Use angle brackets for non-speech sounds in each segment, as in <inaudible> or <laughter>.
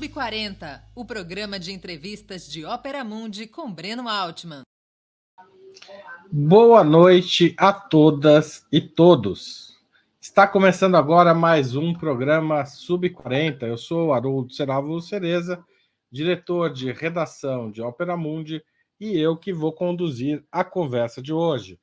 agora Sub40, o programa de entrevistas de Ópera Mundi com Breno Altman. Boa noite a todas e todos. Está começando agora mais um programa Sub40. Eu sou Haroldo Seravo Cereza, diretor de redação de Ópera Mundi, e eu que vou conduzir a conversa de hoje.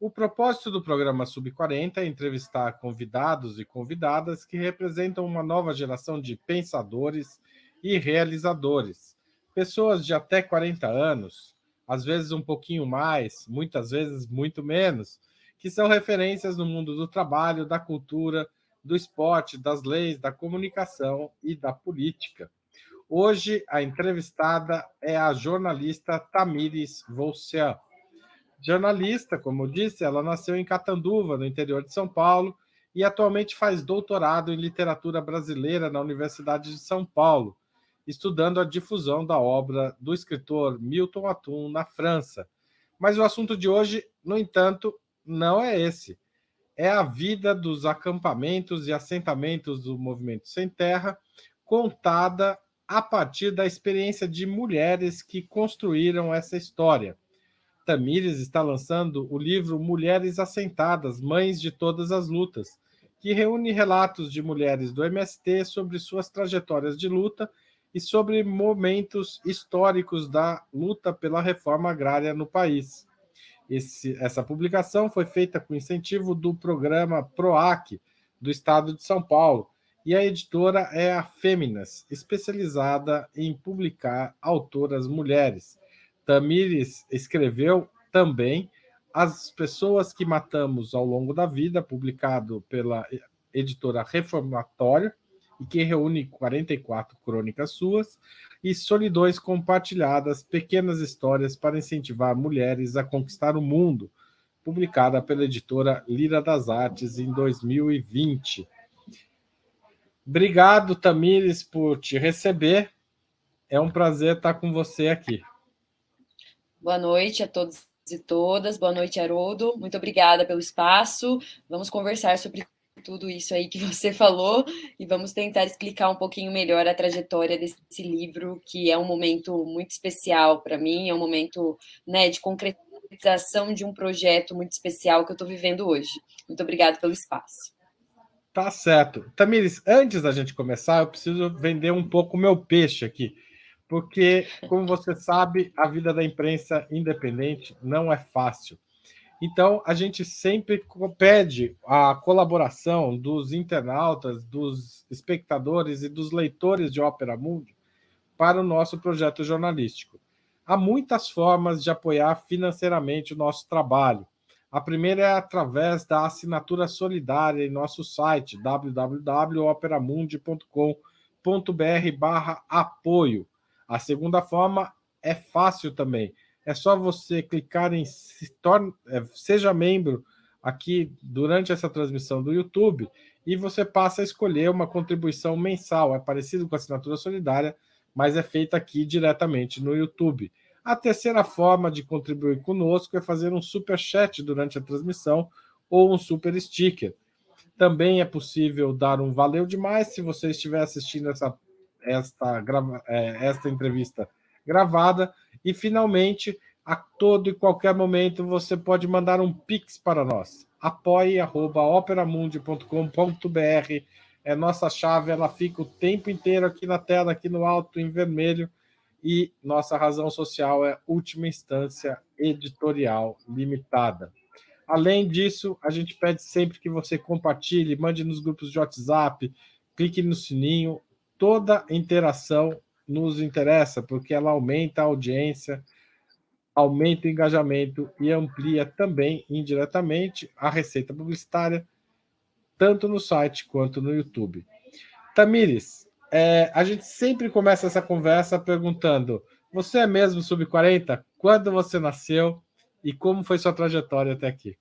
O propósito do programa Sub40 é entrevistar convidados e convidadas que representam uma nova geração de pensadores e realizadores. Pessoas de até 40 anos, às vezes um pouquinho mais, muitas vezes muito menos, que são referências no mundo do trabalho, da cultura, do esporte, das leis, da comunicação e da política. Hoje, a entrevistada é a jornalista Tamires Volcian Jornalista, como eu disse, ela nasceu em Catanduva, no interior de São Paulo, e atualmente faz doutorado em literatura brasileira na Universidade de São Paulo, estudando a difusão da obra do escritor Milton Atum na França. Mas o assunto de hoje, no entanto, não é esse. É a vida dos acampamentos e assentamentos do movimento Sem Terra, contada a partir da experiência de mulheres que construíram essa história. Tamires está lançando o livro Mulheres Assentadas, Mães de Todas as Lutas, que reúne relatos de mulheres do MST sobre suas trajetórias de luta e sobre momentos históricos da luta pela reforma agrária no país. Esse, essa publicação foi feita com incentivo do programa PROAC do Estado de São Paulo e a editora é a Fêminas, especializada em publicar autoras mulheres. Tamires escreveu também As Pessoas que Matamos ao Longo da Vida, publicado pela editora Reformatória, e que reúne 44 crônicas suas, e Solidões Compartilhadas, Pequenas Histórias para Incentivar Mulheres a Conquistar o Mundo, publicada pela editora Lira das Artes em 2020. Obrigado, Tamires, por te receber. É um prazer estar com você aqui. Boa noite a todos e todas. Boa noite, Haroldo. Muito obrigada pelo espaço. Vamos conversar sobre tudo isso aí que você <laughs> falou e vamos tentar explicar um pouquinho melhor a trajetória desse livro, que é um momento muito especial para mim, é um momento né, de concretização de um projeto muito especial que eu estou vivendo hoje. Muito obrigada pelo espaço. Tá certo. Tamires, antes da gente começar, eu preciso vender um pouco o meu peixe aqui porque, como você sabe, a vida da imprensa independente não é fácil. Então, a gente sempre pede a colaboração dos internautas, dos espectadores e dos leitores de Ópera Mundi para o nosso projeto jornalístico. Há muitas formas de apoiar financeiramente o nosso trabalho. A primeira é através da assinatura solidária em nosso site www.operamundi.com.br/apoio a segunda forma é fácil também. É só você clicar em se torne, é, seja membro aqui durante essa transmissão do YouTube e você passa a escolher uma contribuição mensal. É parecido com a assinatura solidária, mas é feita aqui diretamente no YouTube. A terceira forma de contribuir conosco é fazer um super chat durante a transmissão ou um super sticker. Também é possível dar um valeu demais se você estiver assistindo essa esta, é, esta entrevista gravada. E, finalmente, a todo e qualquer momento, você pode mandar um pix para nós. apoie.operamundi.com.br é nossa chave, ela fica o tempo inteiro aqui na tela, aqui no alto, em vermelho. E nossa razão social é última instância editorial limitada. Além disso, a gente pede sempre que você compartilhe, mande nos grupos de WhatsApp, clique no sininho, toda interação nos interessa, porque ela aumenta a audiência, aumenta o engajamento e amplia também, indiretamente, a receita publicitária, tanto no site quanto no YouTube. Tamires, é, a gente sempre começa essa conversa perguntando: você é mesmo sub-40? Quando você nasceu e como foi sua trajetória até aqui?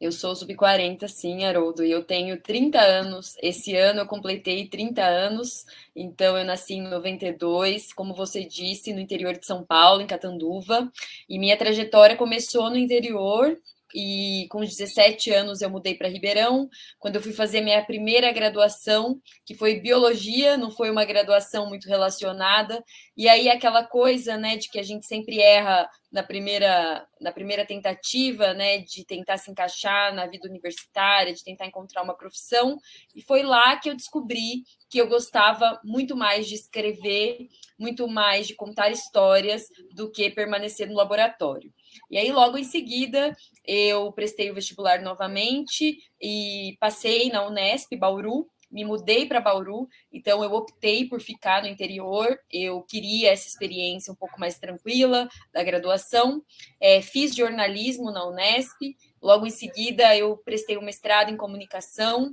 Eu sou sub-40, sim, Haroldo, e eu tenho 30 anos. Esse ano eu completei 30 anos, então eu nasci em 92, como você disse, no interior de São Paulo, em Catanduva, e minha trajetória começou no interior, e com 17 anos eu mudei para Ribeirão. Quando eu fui fazer minha primeira graduação, que foi biologia, não foi uma graduação muito relacionada. E aí aquela coisa, né, de que a gente sempre erra na primeira na primeira tentativa, né, de tentar se encaixar na vida universitária, de tentar encontrar uma profissão. E foi lá que eu descobri que eu gostava muito mais de escrever, muito mais de contar histórias do que permanecer no laboratório. E aí, logo em seguida, eu prestei o vestibular novamente e passei na Unesp Bauru. Me mudei para Bauru, então eu optei por ficar no interior. Eu queria essa experiência um pouco mais tranquila da graduação. É, fiz jornalismo na Unesp. Logo em seguida, eu prestei um mestrado em comunicação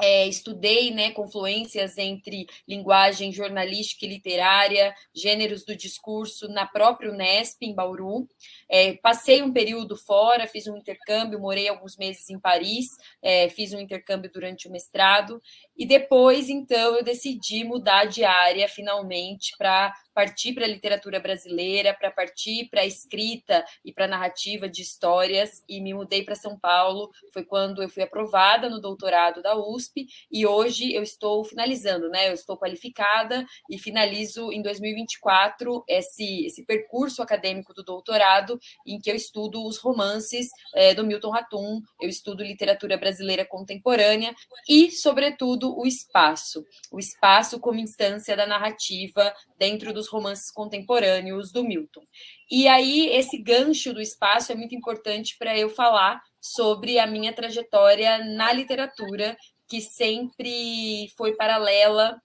é, estudei né, confluências entre linguagem jornalística e literária, gêneros do discurso na própria Unesp, em Bauru. É, passei um período fora, fiz um intercâmbio, morei alguns meses em Paris, é, fiz um intercâmbio durante o mestrado, e depois, então, eu decidi mudar de área finalmente para partir para a literatura brasileira, para partir para a escrita e para a narrativa de histórias, e me mudei para São Paulo. Foi quando eu fui aprovada no doutorado da USP, e hoje eu estou finalizando, né? Eu estou qualificada e finalizo em 2024 esse, esse percurso acadêmico do doutorado, em que eu estudo os romances é, do Milton Ratum, eu estudo literatura brasileira contemporânea e, sobretudo, o espaço. O espaço como instância da narrativa dentro dos romances contemporâneos do Milton. E aí, esse gancho do espaço é muito importante para eu falar sobre a minha trajetória na literatura, que sempre foi paralela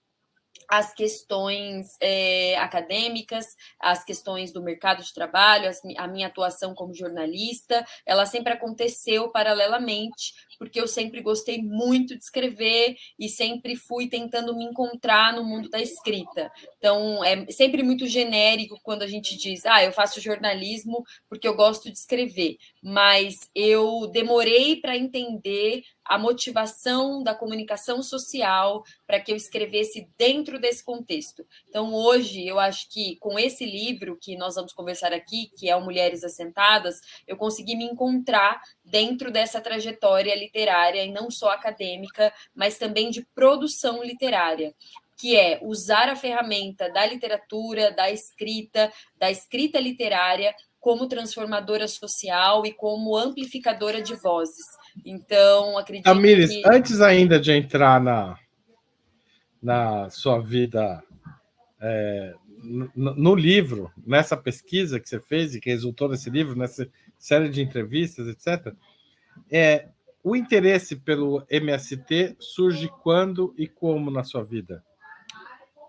às questões é, acadêmicas, às questões do mercado de trabalho, a minha atuação como jornalista, ela sempre aconteceu paralelamente porque eu sempre gostei muito de escrever e sempre fui tentando me encontrar no mundo da escrita. Então, é sempre muito genérico quando a gente diz, ah, eu faço jornalismo porque eu gosto de escrever, mas eu demorei para entender a motivação da comunicação social para que eu escrevesse dentro desse contexto. Então, hoje, eu acho que com esse livro que nós vamos conversar aqui, que é o Mulheres Assentadas, eu consegui me encontrar dentro dessa trajetória literária, e não só acadêmica, mas também de produção literária que é usar a ferramenta da literatura, da escrita, da escrita literária como transformadora social e como amplificadora de vozes. Então, acredito Tamires, que... antes ainda de entrar na, na sua vida é, no, no, livro, nessa pesquisa que você fez e que resultou nesse livro, nessa série de entrevistas, etc., é, o interesse pelo MST surge quando e como na sua vida?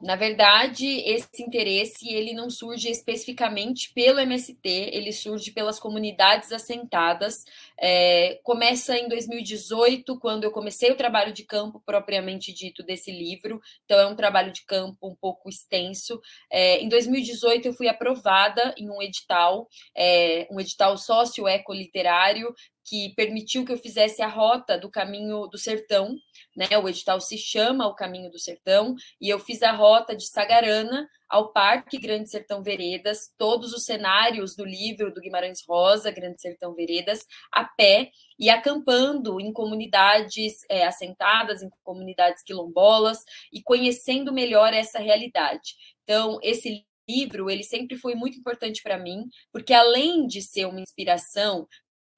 Na verdade, esse interesse ele não surge especificamente pelo MST, ele surge pelas comunidades assentadas. É, começa em 2018, quando eu comecei o trabalho de campo propriamente dito desse livro. Então, é um trabalho de campo um pouco extenso. É, em 2018, eu fui aprovada em um edital, é, um edital sócio-eco-literário, que permitiu que eu fizesse a rota do caminho do sertão, né? O edital se chama O Caminho do Sertão, e eu fiz a rota de Sagarana ao Parque Grande Sertão Veredas, todos os cenários do livro do Guimarães Rosa, Grande Sertão Veredas, a pé e acampando em comunidades é, assentadas, em comunidades quilombolas e conhecendo melhor essa realidade. Então, esse livro ele sempre foi muito importante para mim, porque além de ser uma inspiração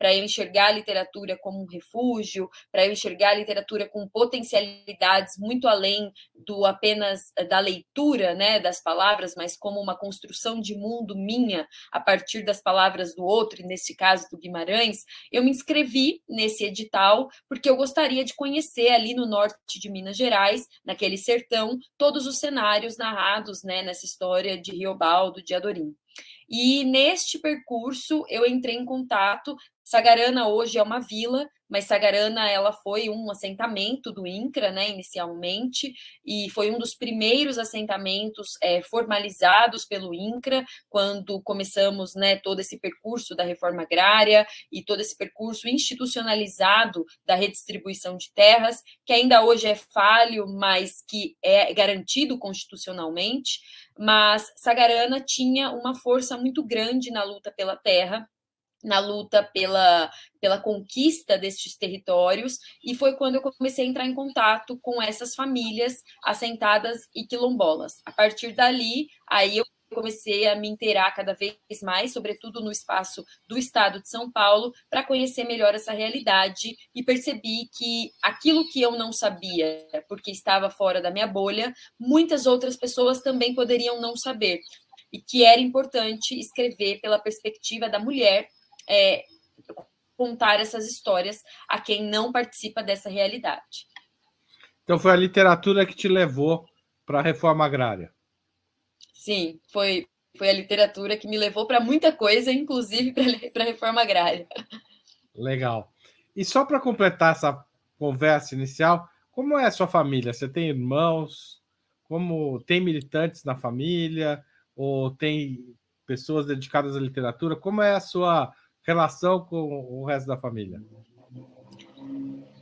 para eu enxergar a literatura como um refúgio, para eu enxergar a literatura com potencialidades muito além do apenas eh, da leitura, né, das palavras, mas como uma construção de mundo minha a partir das palavras do outro, e nesse caso do Guimarães, eu me inscrevi nesse edital porque eu gostaria de conhecer ali no norte de Minas Gerais, naquele sertão, todos os cenários narrados, né, nessa história de Riobaldo, de Adorim. E neste percurso eu entrei em contato Sagarana hoje é uma vila, mas Sagarana ela foi um assentamento do INCRA, né, inicialmente, e foi um dos primeiros assentamentos é, formalizados pelo INCRA quando começamos, né, todo esse percurso da reforma agrária e todo esse percurso institucionalizado da redistribuição de terras, que ainda hoje é falho, mas que é garantido constitucionalmente. Mas Sagarana tinha uma força muito grande na luta pela terra na luta pela, pela conquista destes territórios, e foi quando eu comecei a entrar em contato com essas famílias assentadas e quilombolas. A partir dali, aí eu comecei a me inteirar cada vez mais, sobretudo no espaço do estado de São Paulo, para conhecer melhor essa realidade e percebi que aquilo que eu não sabia, porque estava fora da minha bolha, muitas outras pessoas também poderiam não saber. E que era importante escrever pela perspectiva da mulher é, contar essas histórias a quem não participa dessa realidade. Então foi a literatura que te levou para a reforma agrária. Sim, foi, foi a literatura que me levou para muita coisa, inclusive para a reforma agrária. Legal. E só para completar essa conversa inicial, como é a sua família? Você tem irmãos? Como tem militantes na família? Ou tem pessoas dedicadas à literatura? Como é a sua relação com o resto da família?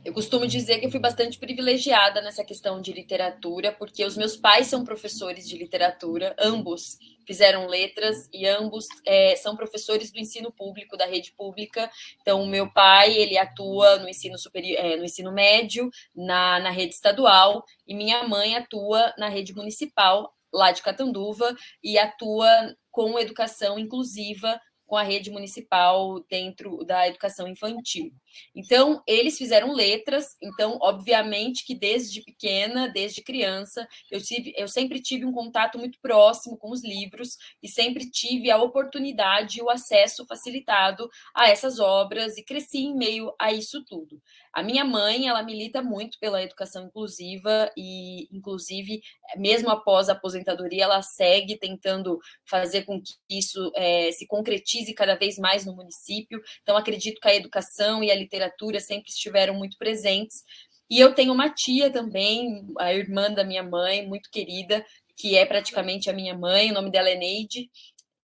Eu costumo dizer que eu fui bastante privilegiada nessa questão de literatura, porque os meus pais são professores de literatura, ambos fizeram letras e ambos é, são professores do ensino público, da rede pública. Então, o meu pai ele atua no ensino superior, é, no ensino médio, na, na rede estadual, e minha mãe atua na rede municipal lá de Catanduva e atua com educação inclusiva com a rede municipal dentro da educação infantil. Então, eles fizeram letras, então, obviamente que desde pequena, desde criança, eu, tive, eu sempre tive um contato muito próximo com os livros e sempre tive a oportunidade e o acesso facilitado a essas obras e cresci em meio a isso tudo. A minha mãe, ela milita muito pela educação inclusiva e, inclusive, mesmo após a aposentadoria, ela segue tentando fazer com que isso é, se concretize cada vez mais no município. Então, acredito que a educação e a literatura sempre estiveram muito presentes. E eu tenho uma tia também, a irmã da minha mãe, muito querida, que é praticamente a minha mãe, o nome dela é Neide,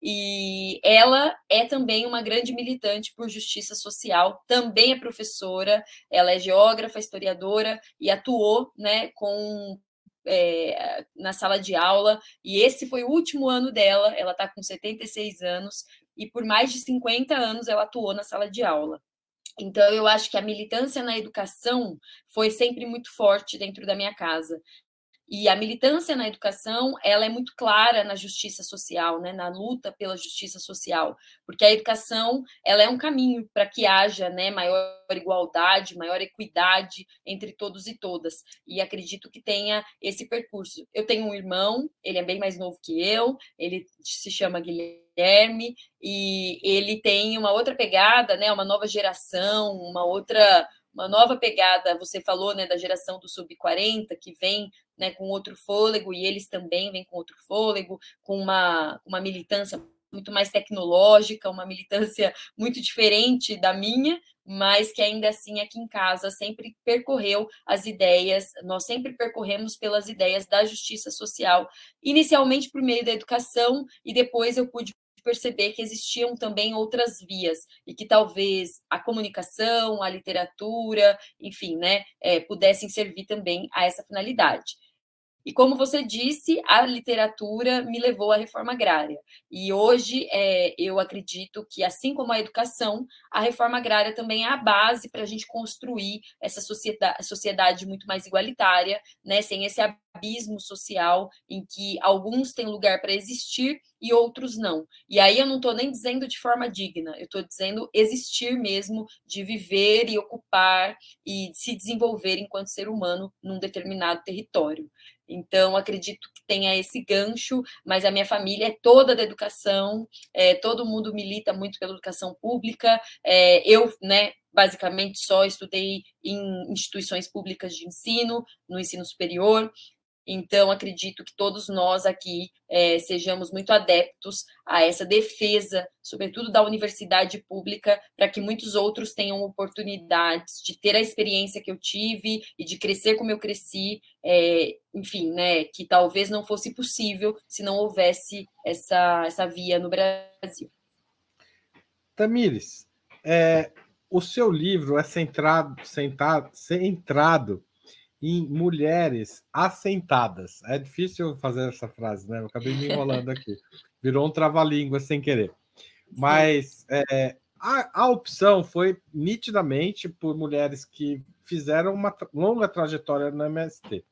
e ela é também uma grande militante por justiça social, também é professora, ela é geógrafa, historiadora e atuou né, com é, na sala de aula, e esse foi o último ano dela, ela está com 76 anos, e por mais de 50 anos ela atuou na sala de aula. Então, eu acho que a militância na educação foi sempre muito forte dentro da minha casa. E a militância na educação, ela é muito clara na justiça social, né, na luta pela justiça social, porque a educação, ela é um caminho para que haja, né, maior igualdade, maior equidade entre todos e todas. E acredito que tenha esse percurso. Eu tenho um irmão, ele é bem mais novo que eu, ele se chama Guilherme e ele tem uma outra pegada, né, uma nova geração, uma outra uma nova pegada, você falou, né, da geração do sub-40, que vem né, com outro fôlego, e eles também vêm com outro fôlego, com uma, uma militância muito mais tecnológica, uma militância <laughs> muito diferente da minha, mas que ainda assim aqui em casa sempre percorreu as ideias, nós sempre percorremos pelas ideias da justiça social, inicialmente por meio da educação, e depois eu pude perceber que existiam também outras vias e que talvez a comunicação, a literatura, enfim, né, é, pudessem servir também a essa finalidade. E como você disse, a literatura me levou à reforma agrária. E hoje é, eu acredito que, assim como a educação, a reforma agrária também é a base para a gente construir essa sociedade, sociedade muito mais igualitária, né, sem esse abismo social em que alguns têm lugar para existir e outros não. E aí eu não estou nem dizendo de forma digna, eu estou dizendo existir mesmo, de viver e ocupar e se desenvolver enquanto ser humano num determinado território. Então, acredito que tenha esse gancho, mas a minha família é toda da educação, é, todo mundo milita muito pela educação pública. É, eu, né, basicamente só estudei em instituições públicas de ensino, no ensino superior, então, acredito que todos nós aqui é, sejamos muito adeptos a essa defesa, sobretudo da universidade pública, para que muitos outros tenham oportunidades de ter a experiência que eu tive e de crescer como eu cresci, é, enfim, né, que talvez não fosse possível se não houvesse essa, essa via no Brasil. Tamires, é, o seu livro é centrado, centrado, centrado em mulheres assentadas. É difícil fazer essa frase, né? Eu acabei me enrolando aqui. Virou um trava-língua sem querer. Mas é, A, a opção foi nitidamente por mulheres que fizeram uma longa trajetória no MST.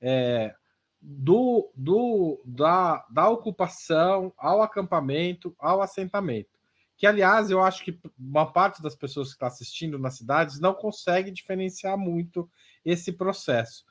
É, do, do, da, da ocupação ao acampamento, ao assentamento. Que, aliás, eu acho que uma parte das pessoas que está assistindo nas cidades não consegue diferenciar muito esse processo.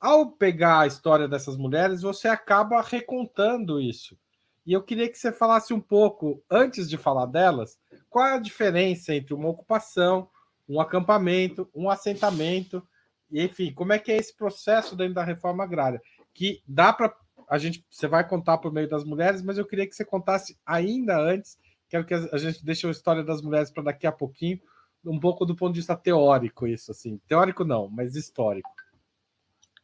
Ao pegar a história dessas mulheres, você acaba recontando isso. E eu queria que você falasse um pouco, antes de falar delas, qual é a diferença entre uma ocupação, um acampamento, um assentamento, e enfim, como é que é esse processo dentro da reforma agrária? Que dá para a gente, você vai contar por meio das mulheres, mas eu queria que você contasse ainda antes, quero que a gente deixe a história das mulheres para daqui a pouquinho, um pouco do ponto de vista teórico, isso assim. Teórico não, mas histórico.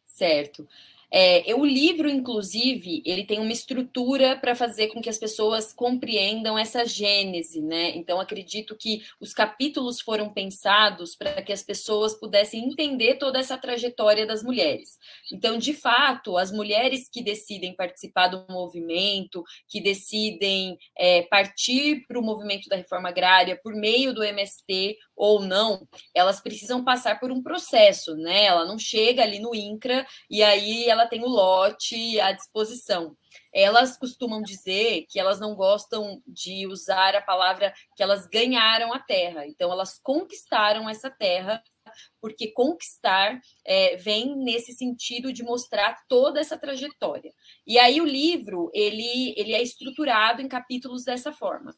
Certo. É, o livro, inclusive, ele tem uma estrutura para fazer com que as pessoas compreendam essa gênese, né? Então, acredito que os capítulos foram pensados para que as pessoas pudessem entender toda essa trajetória das mulheres. Então, de fato, as mulheres que decidem participar do movimento, que decidem é, partir para o movimento da reforma agrária por meio do MST ou não, elas precisam passar por um processo, né? Ela não chega ali no INCRA e aí ela tem o lote à disposição. Elas costumam dizer que elas não gostam de usar a palavra que elas ganharam a terra, então elas conquistaram essa terra porque conquistar é, vem nesse sentido de mostrar toda essa trajetória. E aí o livro ele, ele é estruturado em capítulos dessa forma.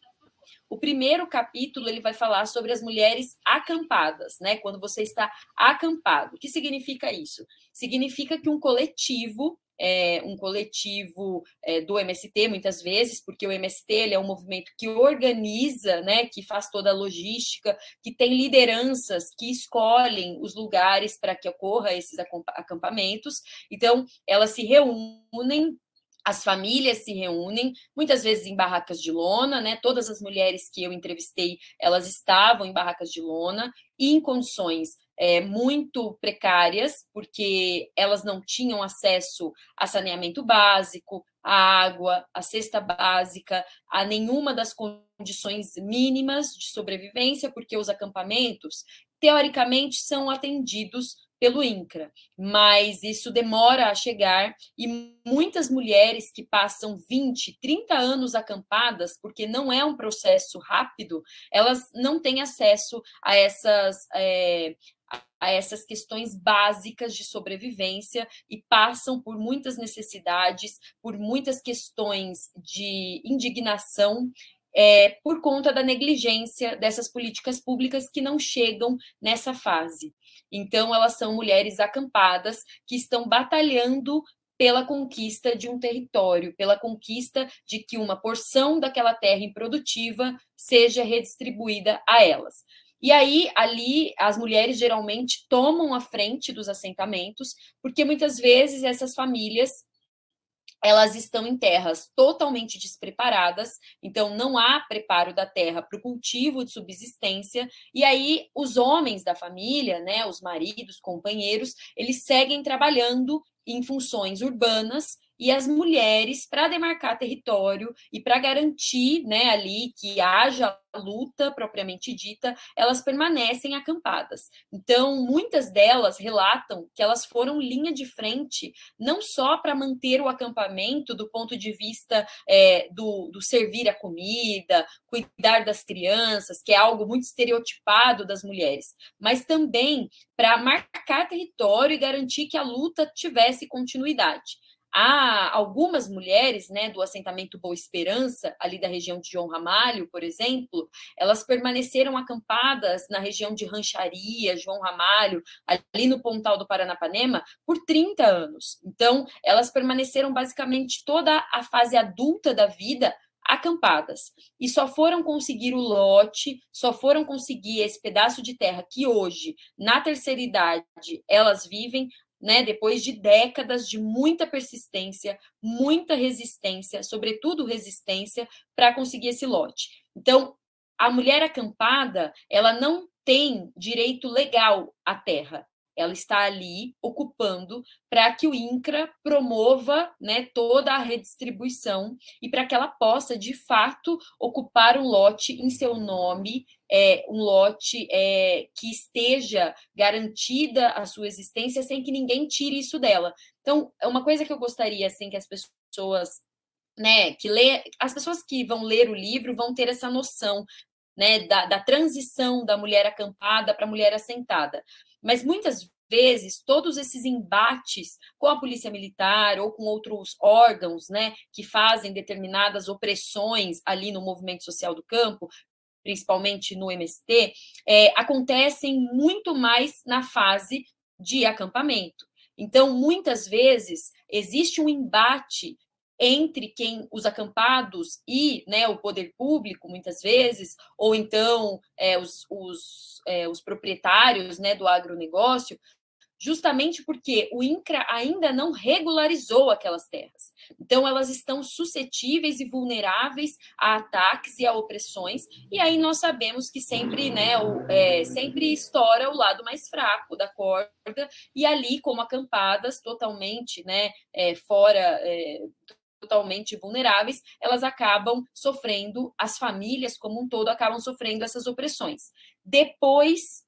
O primeiro capítulo ele vai falar sobre as mulheres acampadas, né? Quando você está acampado. O que significa isso? Significa que um coletivo é, um coletivo é, do MST, muitas vezes, porque o MST ele é um movimento que organiza, né, que faz toda a logística, que tem lideranças que escolhem os lugares para que ocorra esses acampamentos. Então, elas se reúnem as famílias se reúnem, muitas vezes em barracas de lona, né? Todas as mulheres que eu entrevistei, elas estavam em barracas de lona e em condições é, muito precárias, porque elas não tinham acesso a saneamento básico, a água, a cesta básica, a nenhuma das condições mínimas de sobrevivência, porque os acampamentos, teoricamente, são atendidos pelo INCRA, mas isso demora a chegar e muitas mulheres que passam 20, 30 anos acampadas, porque não é um processo rápido, elas não têm acesso a essas. É, a essas questões básicas de sobrevivência e passam por muitas necessidades, por muitas questões de indignação é, por conta da negligência dessas políticas públicas que não chegam nessa fase. Então, elas são mulheres acampadas que estão batalhando pela conquista de um território, pela conquista de que uma porção daquela terra improdutiva seja redistribuída a elas. E aí, ali, as mulheres geralmente tomam a frente dos assentamentos, porque muitas vezes essas famílias elas estão em terras totalmente despreparadas, então não há preparo da terra para o cultivo de subsistência, e aí os homens da família, né, os maridos, companheiros, eles seguem trabalhando em funções urbanas e as mulheres para demarcar território e para garantir, né, ali que haja luta propriamente dita, elas permanecem acampadas. Então, muitas delas relatam que elas foram linha de frente, não só para manter o acampamento do ponto de vista é, do, do servir a comida, cuidar das crianças, que é algo muito estereotipado das mulheres, mas também para marcar território e garantir que a luta tivesse continuidade há algumas mulheres, né, do assentamento Boa Esperança, ali da região de João Ramalho, por exemplo, elas permaneceram acampadas na região de Rancharia, João Ramalho, ali no Pontal do Paranapanema, por 30 anos. Então, elas permaneceram basicamente toda a fase adulta da vida acampadas e só foram conseguir o lote, só foram conseguir esse pedaço de terra que hoje, na terceira idade, elas vivem né, depois de décadas de muita persistência, muita resistência, sobretudo resistência, para conseguir esse lote. Então, a mulher acampada, ela não tem direito legal à terra. Ela está ali ocupando para que o INCRA promova né, toda a redistribuição e para que ela possa, de fato, ocupar um lote em seu nome, é, um lote é, que esteja garantida a sua existência sem que ninguém tire isso dela. Então, é uma coisa que eu gostaria assim que as pessoas né, que lê, as pessoas que vão ler o livro vão ter essa noção né, da, da transição da mulher acampada para a mulher assentada. Mas muitas vezes todos esses embates com a polícia militar ou com outros órgãos, né, que fazem determinadas opressões ali no movimento social do campo, principalmente no MST, é, acontecem muito mais na fase de acampamento. Então, muitas vezes existe um embate entre quem os acampados e né, o poder público, muitas vezes, ou então é, os, os, é, os proprietários né, do agronegócio, justamente porque o INCRA ainda não regularizou aquelas terras. Então, elas estão suscetíveis e vulneráveis a ataques e a opressões, e aí nós sabemos que sempre, né, o, é, sempre estoura o lado mais fraco da corda, e ali, como acampadas, totalmente né, é, fora é, totalmente vulneráveis, elas acabam sofrendo, as famílias como um todo acabam sofrendo essas opressões. Depois,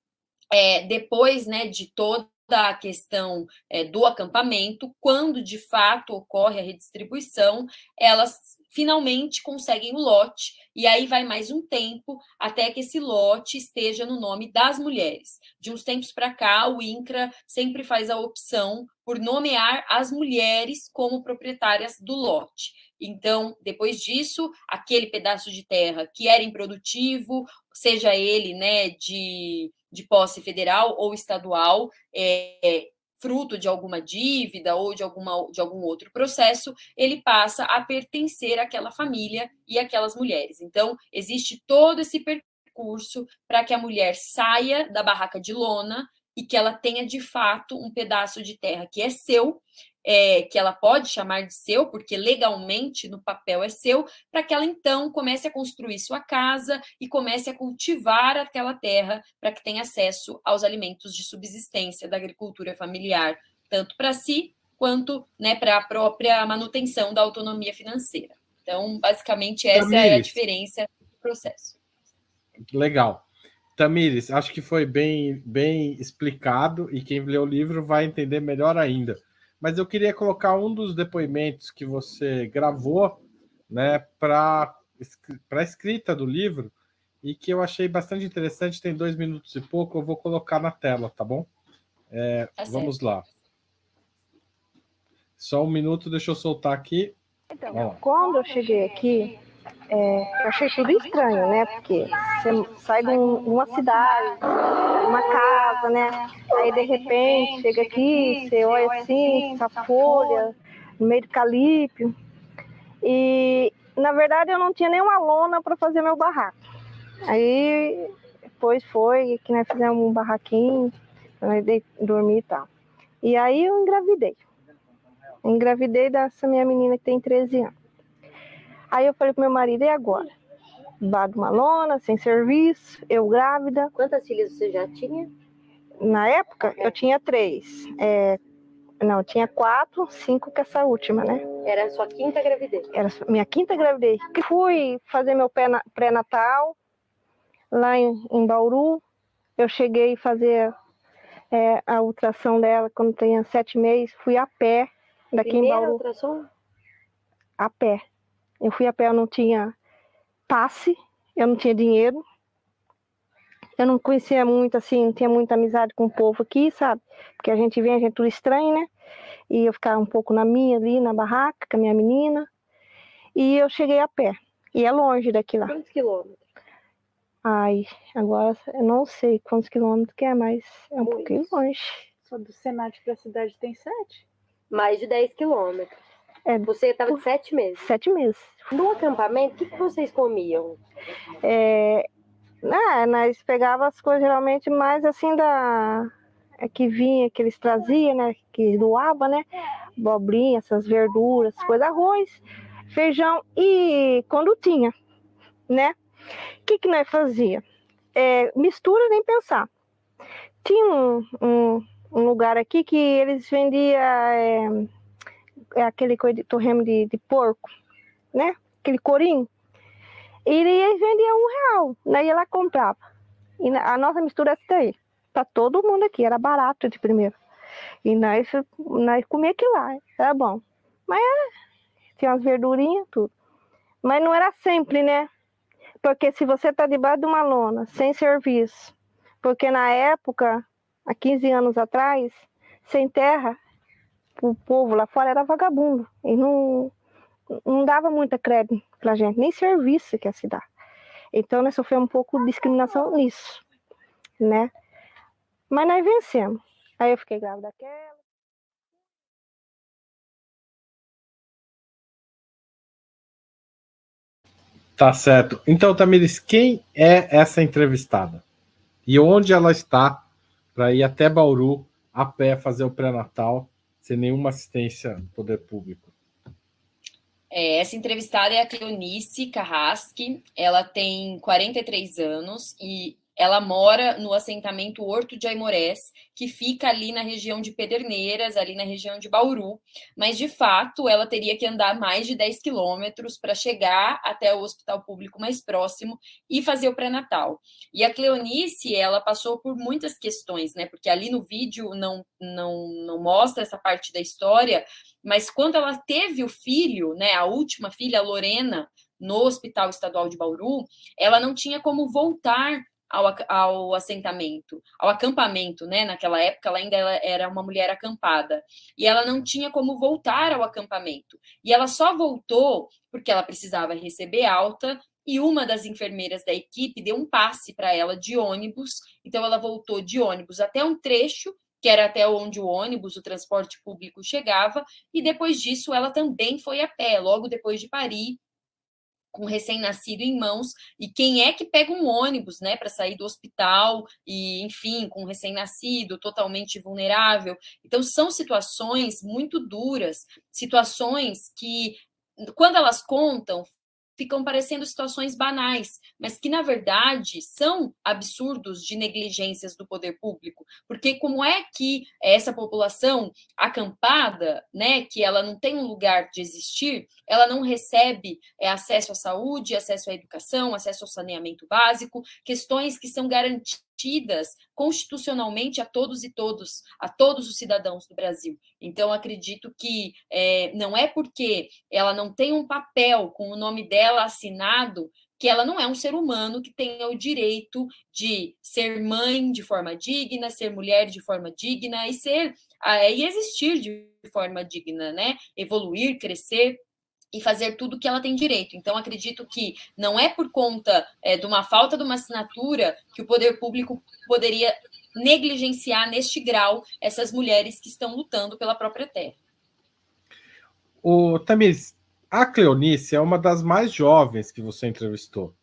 é, depois né, de toda a questão é, do acampamento, quando de fato ocorre a redistribuição, elas finalmente conseguem o lote, e aí vai mais um tempo até que esse lote esteja no nome das mulheres. De uns tempos para cá, o INCRA sempre faz a opção por nomear as mulheres como proprietárias do lote. Então, depois disso, aquele pedaço de terra que era improdutivo, seja ele né, de, de posse federal ou estadual, é, fruto de alguma dívida ou de, alguma, de algum outro processo, ele passa a pertencer àquela família e àquelas mulheres. Então, existe todo esse percurso para que a mulher saia da barraca de lona e que ela tenha de fato um pedaço de terra que é seu é, que ela pode chamar de seu, porque legalmente no papel é seu, para que ela então comece a construir sua casa e comece a cultivar aquela terra para que tenha acesso aos alimentos de subsistência da agricultura familiar, tanto para si quanto né, para a própria manutenção da autonomia financeira. Então, basicamente, essa Tamires. é a diferença do processo. Legal. Tamires, acho que foi bem, bem explicado e quem lê o livro vai entender melhor ainda mas eu queria colocar um dos depoimentos que você gravou né, para a escrita do livro e que eu achei bastante interessante. Tem dois minutos e pouco, eu vou colocar na tela, tá bom? É, tá vamos lá. Só um minuto, deixa eu soltar aqui. Então, quando eu cheguei aqui, é, eu achei tudo estranho, né? Porque você sai de uma cidade, uma casa, né? Aí de repente chega aqui, você olha assim, essa folha, no meio do calípio. E na verdade eu não tinha nenhuma lona para fazer meu barraco. Aí depois foi que nós fizemos um barraquinho, nós dormir e tal. E aí eu engravidei. engravidei dessa minha menina que tem 13 anos. Aí eu falei pro meu marido, e agora? Bago uma lona, sem serviço, eu grávida. Quantas filhas você já tinha? Na época, eu tinha três. É, não, tinha quatro, cinco com essa última, né? Era a sua quinta gravidez? Era minha quinta gravidez. Fui fazer meu pré-natal lá em, em, Bauru. Eu cheguei a fazer é, a ultrassom dela quando tinha sete meses. Fui a pé daqui Primeira em Bauru. ultrassom? A pé. Eu fui a pé, eu não tinha passe, eu não tinha dinheiro. Eu não conhecia muito, assim, não tinha muita amizade com o povo aqui, sabe? Porque a gente vem, a gente é tudo estranho, né? E eu ficava um pouco na minha ali, na barraca, com a minha menina. E eu cheguei a pé. E é longe daqui lá. Quantos quilômetros? Ai, agora eu não sei quantos quilômetros que é, mas é um Muito. pouquinho longe. Só do Senat para a cidade tem sete? Mais de 10 quilômetros. É, Você estava de sete meses? Sete meses. No acampamento, o que, que vocês comiam? É, né, nós pegávamos as coisas geralmente mais assim da. É, que vinha, que eles traziam, né? Que doava, né? Bobrinha, essas verduras, coisas, arroz, feijão e quando tinha, né? O que, que nós fazia? É, mistura nem pensar. Tinha um, um, um lugar aqui que eles vendiam é, é aquele torremo de, de porco, né? Aquele corinho. E eles vendiam um real, daí ela comprava. E a nossa mistura é essa daí. Pra todo mundo aqui, era barato de primeiro. E nós, nós comia aquilo lá, era bom. Mas era, tinha umas verdurinhas, tudo. Mas não era sempre, né? Porque se você tá debaixo de uma lona, sem serviço, porque na época, há 15 anos atrás, sem terra, o povo lá fora era vagabundo. E não, não dava muita crédito pra gente, nem serviço que se dar. Então nós sofremos um pouco de discriminação nisso, né? Mas nós vencemos. Aí eu fiquei grávida daquela. Tá certo. Então, Tamires, quem é essa entrevistada? E onde ela está para ir até Bauru a pé fazer o pré-natal sem nenhuma assistência do poder público? É, essa entrevistada é a Cleonice Carrasque, ela tem 43 anos e ela mora no assentamento Horto de Aimorés, que fica ali na região de Pederneiras, ali na região de Bauru, mas de fato ela teria que andar mais de 10 quilômetros para chegar até o hospital público mais próximo e fazer o pré-natal. E a Cleonice, ela passou por muitas questões, né? Porque ali no vídeo não, não, não mostra essa parte da história, mas quando ela teve o filho, né, a última filha, a Lorena, no Hospital Estadual de Bauru, ela não tinha como voltar ao, ao assentamento, ao acampamento, né? Naquela época ela ainda era uma mulher acampada e ela não tinha como voltar ao acampamento. E ela só voltou porque ela precisava receber alta e uma das enfermeiras da equipe deu um passe para ela de ônibus. Então ela voltou de ônibus até um trecho que era até onde o ônibus, o transporte público chegava, e depois disso ela também foi a pé, logo depois de parir, com recém-nascido em mãos, e quem é que pega um ônibus, né, para sair do hospital e, enfim, com recém-nascido, totalmente vulnerável. Então, são situações muito duras, situações que, quando elas contam, ficam parecendo situações banais, mas que na verdade são absurdos de negligências do poder público, porque como é que essa população acampada, né, que ela não tem um lugar de existir, ela não recebe é, acesso à saúde, acesso à educação, acesso ao saneamento básico, questões que são garantidas garantidas constitucionalmente a todos e todos, a todos os cidadãos do Brasil. Então, acredito que é, não é porque ela não tem um papel com o nome dela assinado que ela não é um ser humano que tenha o direito de ser mãe de forma digna, ser mulher de forma digna e ser e existir de forma digna, né? Evoluir, crescer e fazer tudo o que ela tem direito. Então, acredito que não é por conta é, de uma falta de uma assinatura que o poder público poderia negligenciar neste grau essas mulheres que estão lutando pela própria terra. O Tamires, a Cleonice é uma das mais jovens que você entrevistou,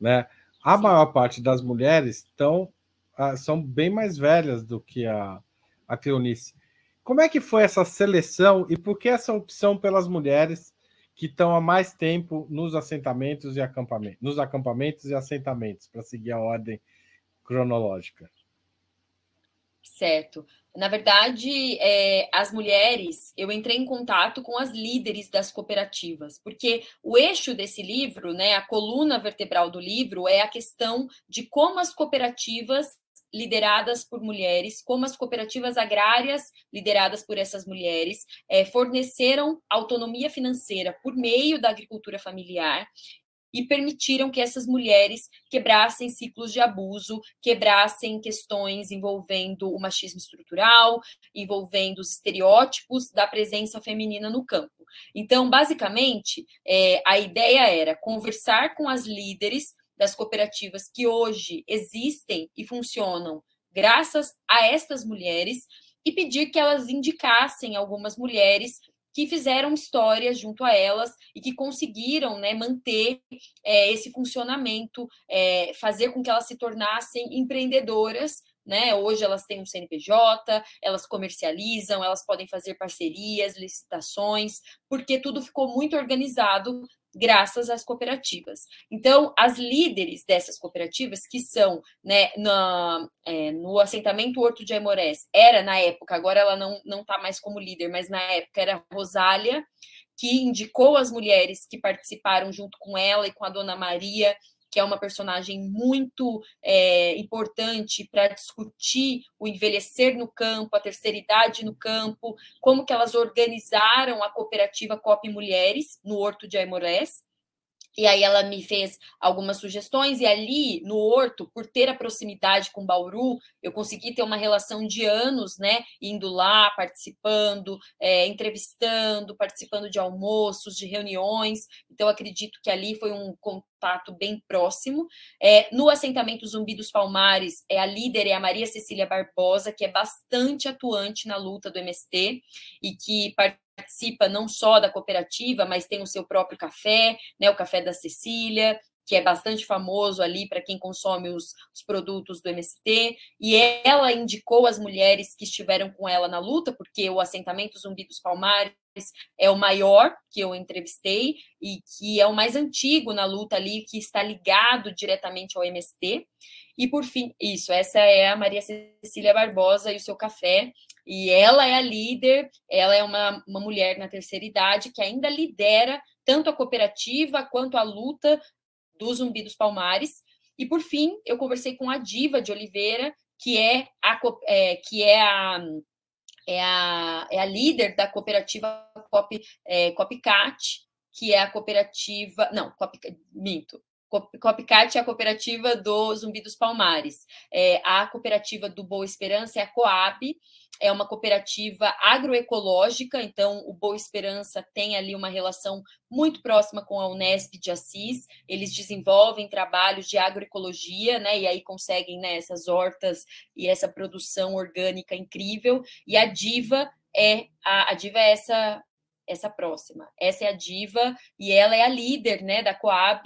né? A Sim. maior parte das mulheres estão, ah, são bem mais velhas do que a, a Cleonice. Como é que foi essa seleção e por que essa opção pelas mulheres que estão há mais tempo nos assentamentos e acampamentos, nos acampamentos e assentamentos, para seguir a ordem cronológica. Certo. Na verdade, é, as mulheres, eu entrei em contato com as líderes das cooperativas, porque o eixo desse livro, né, a coluna vertebral do livro, é a questão de como as cooperativas lideradas por mulheres, como as cooperativas agrárias lideradas por essas mulheres é, forneceram autonomia financeira por meio da agricultura familiar e permitiram que essas mulheres quebrassem ciclos de abuso, quebrassem questões envolvendo o machismo estrutural, envolvendo os estereótipos da presença feminina no campo. Então, basicamente, é, a ideia era conversar com as líderes das cooperativas que hoje existem e funcionam graças a estas mulheres e pedir que elas indicassem algumas mulheres que fizeram história junto a elas e que conseguiram né, manter é, esse funcionamento, é, fazer com que elas se tornassem empreendedoras. Né? Hoje elas têm um CNPJ, elas comercializam, elas podem fazer parcerias, licitações, porque tudo ficou muito organizado graças às cooperativas. Então, as líderes dessas cooperativas, que são né, na, é, no assentamento Horto de Aimorés, era na época, agora ela não está mais como líder, mas na época era Rosália, que indicou as mulheres que participaram junto com ela e com a Dona Maria que é uma personagem muito é, importante para discutir o envelhecer no campo, a terceira idade no campo, como que elas organizaram a cooperativa COP Mulheres no Horto de Aimorés, e aí ela me fez algumas sugestões, e ali no Horto, por ter a proximidade com Bauru, eu consegui ter uma relação de anos, né? Indo lá, participando, é, entrevistando, participando de almoços, de reuniões. Então, acredito que ali foi um contato bem próximo. É, no assentamento Zumbi dos Palmares, é a líder é a Maria Cecília Barbosa, que é bastante atuante na luta do MST e que participa participa não só da cooperativa, mas tem o seu próprio café, né, o Café da Cecília, que é bastante famoso ali para quem consome os, os, produtos do MST, e ela indicou as mulheres que estiveram com ela na luta, porque o assentamento Zumbi dos Palmares é o maior que eu entrevistei e que é o mais antigo na luta ali, que está ligado diretamente ao MST. E por fim, isso, essa é a Maria Cecília Barbosa e o seu café. E ela é a líder, ela é uma, uma mulher na terceira idade que ainda lidera tanto a cooperativa quanto a luta do Zumbi dos Palmares. E por fim, eu conversei com a Diva de Oliveira, que é a, é, que é a, é a, é a líder da cooperativa Cop, é, que é a cooperativa. Não, Cop, minto. Copcat é a cooperativa do Zumbi dos Palmares. É, a cooperativa do Boa Esperança é a Coab, é uma cooperativa agroecológica, então o Boa Esperança tem ali uma relação muito próxima com a Unesp de Assis. Eles desenvolvem trabalhos de agroecologia, né? E aí conseguem né, essas hortas e essa produção orgânica incrível. E a Diva é a, a Diva é essa essa próxima. Essa é a Diva e ela é a líder, né, da Coab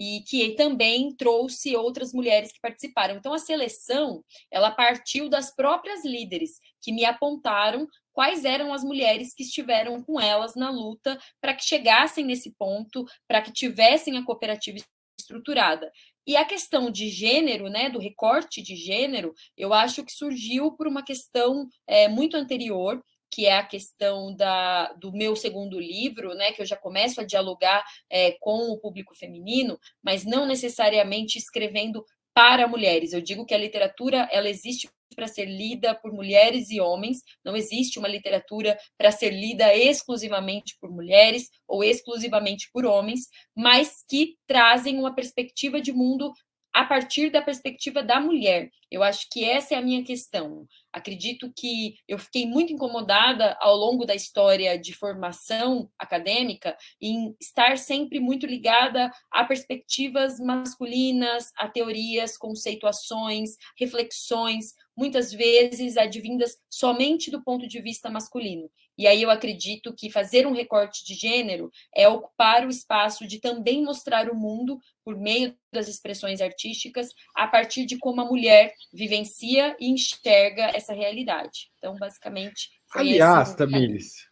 e que também trouxe outras mulheres que participaram. Então a seleção, ela partiu das próprias líderes que me apontaram quais eram as mulheres que estiveram com elas na luta para que chegassem nesse ponto, para que tivessem a cooperativa estruturada. E a questão de gênero, né, do recorte de gênero, eu acho que surgiu por uma questão é, muito anterior, que é a questão da, do meu segundo livro, né, que eu já começo a dialogar é, com o público feminino, mas não necessariamente escrevendo para mulheres. Eu digo que a literatura ela existe para ser lida por mulheres e homens, não existe uma literatura para ser lida exclusivamente por mulheres ou exclusivamente por homens, mas que trazem uma perspectiva de mundo a partir da perspectiva da mulher. Eu acho que essa é a minha questão. Acredito que eu fiquei muito incomodada ao longo da história de formação acadêmica em estar sempre muito ligada a perspectivas masculinas, a teorias, conceituações, reflexões, muitas vezes advindas somente do ponto de vista masculino. E aí eu acredito que fazer um recorte de gênero é ocupar o espaço de também mostrar o mundo por meio das expressões artísticas a partir de como a mulher vivencia e enxerga essa realidade. Então, basicamente. Aliás, Tamires,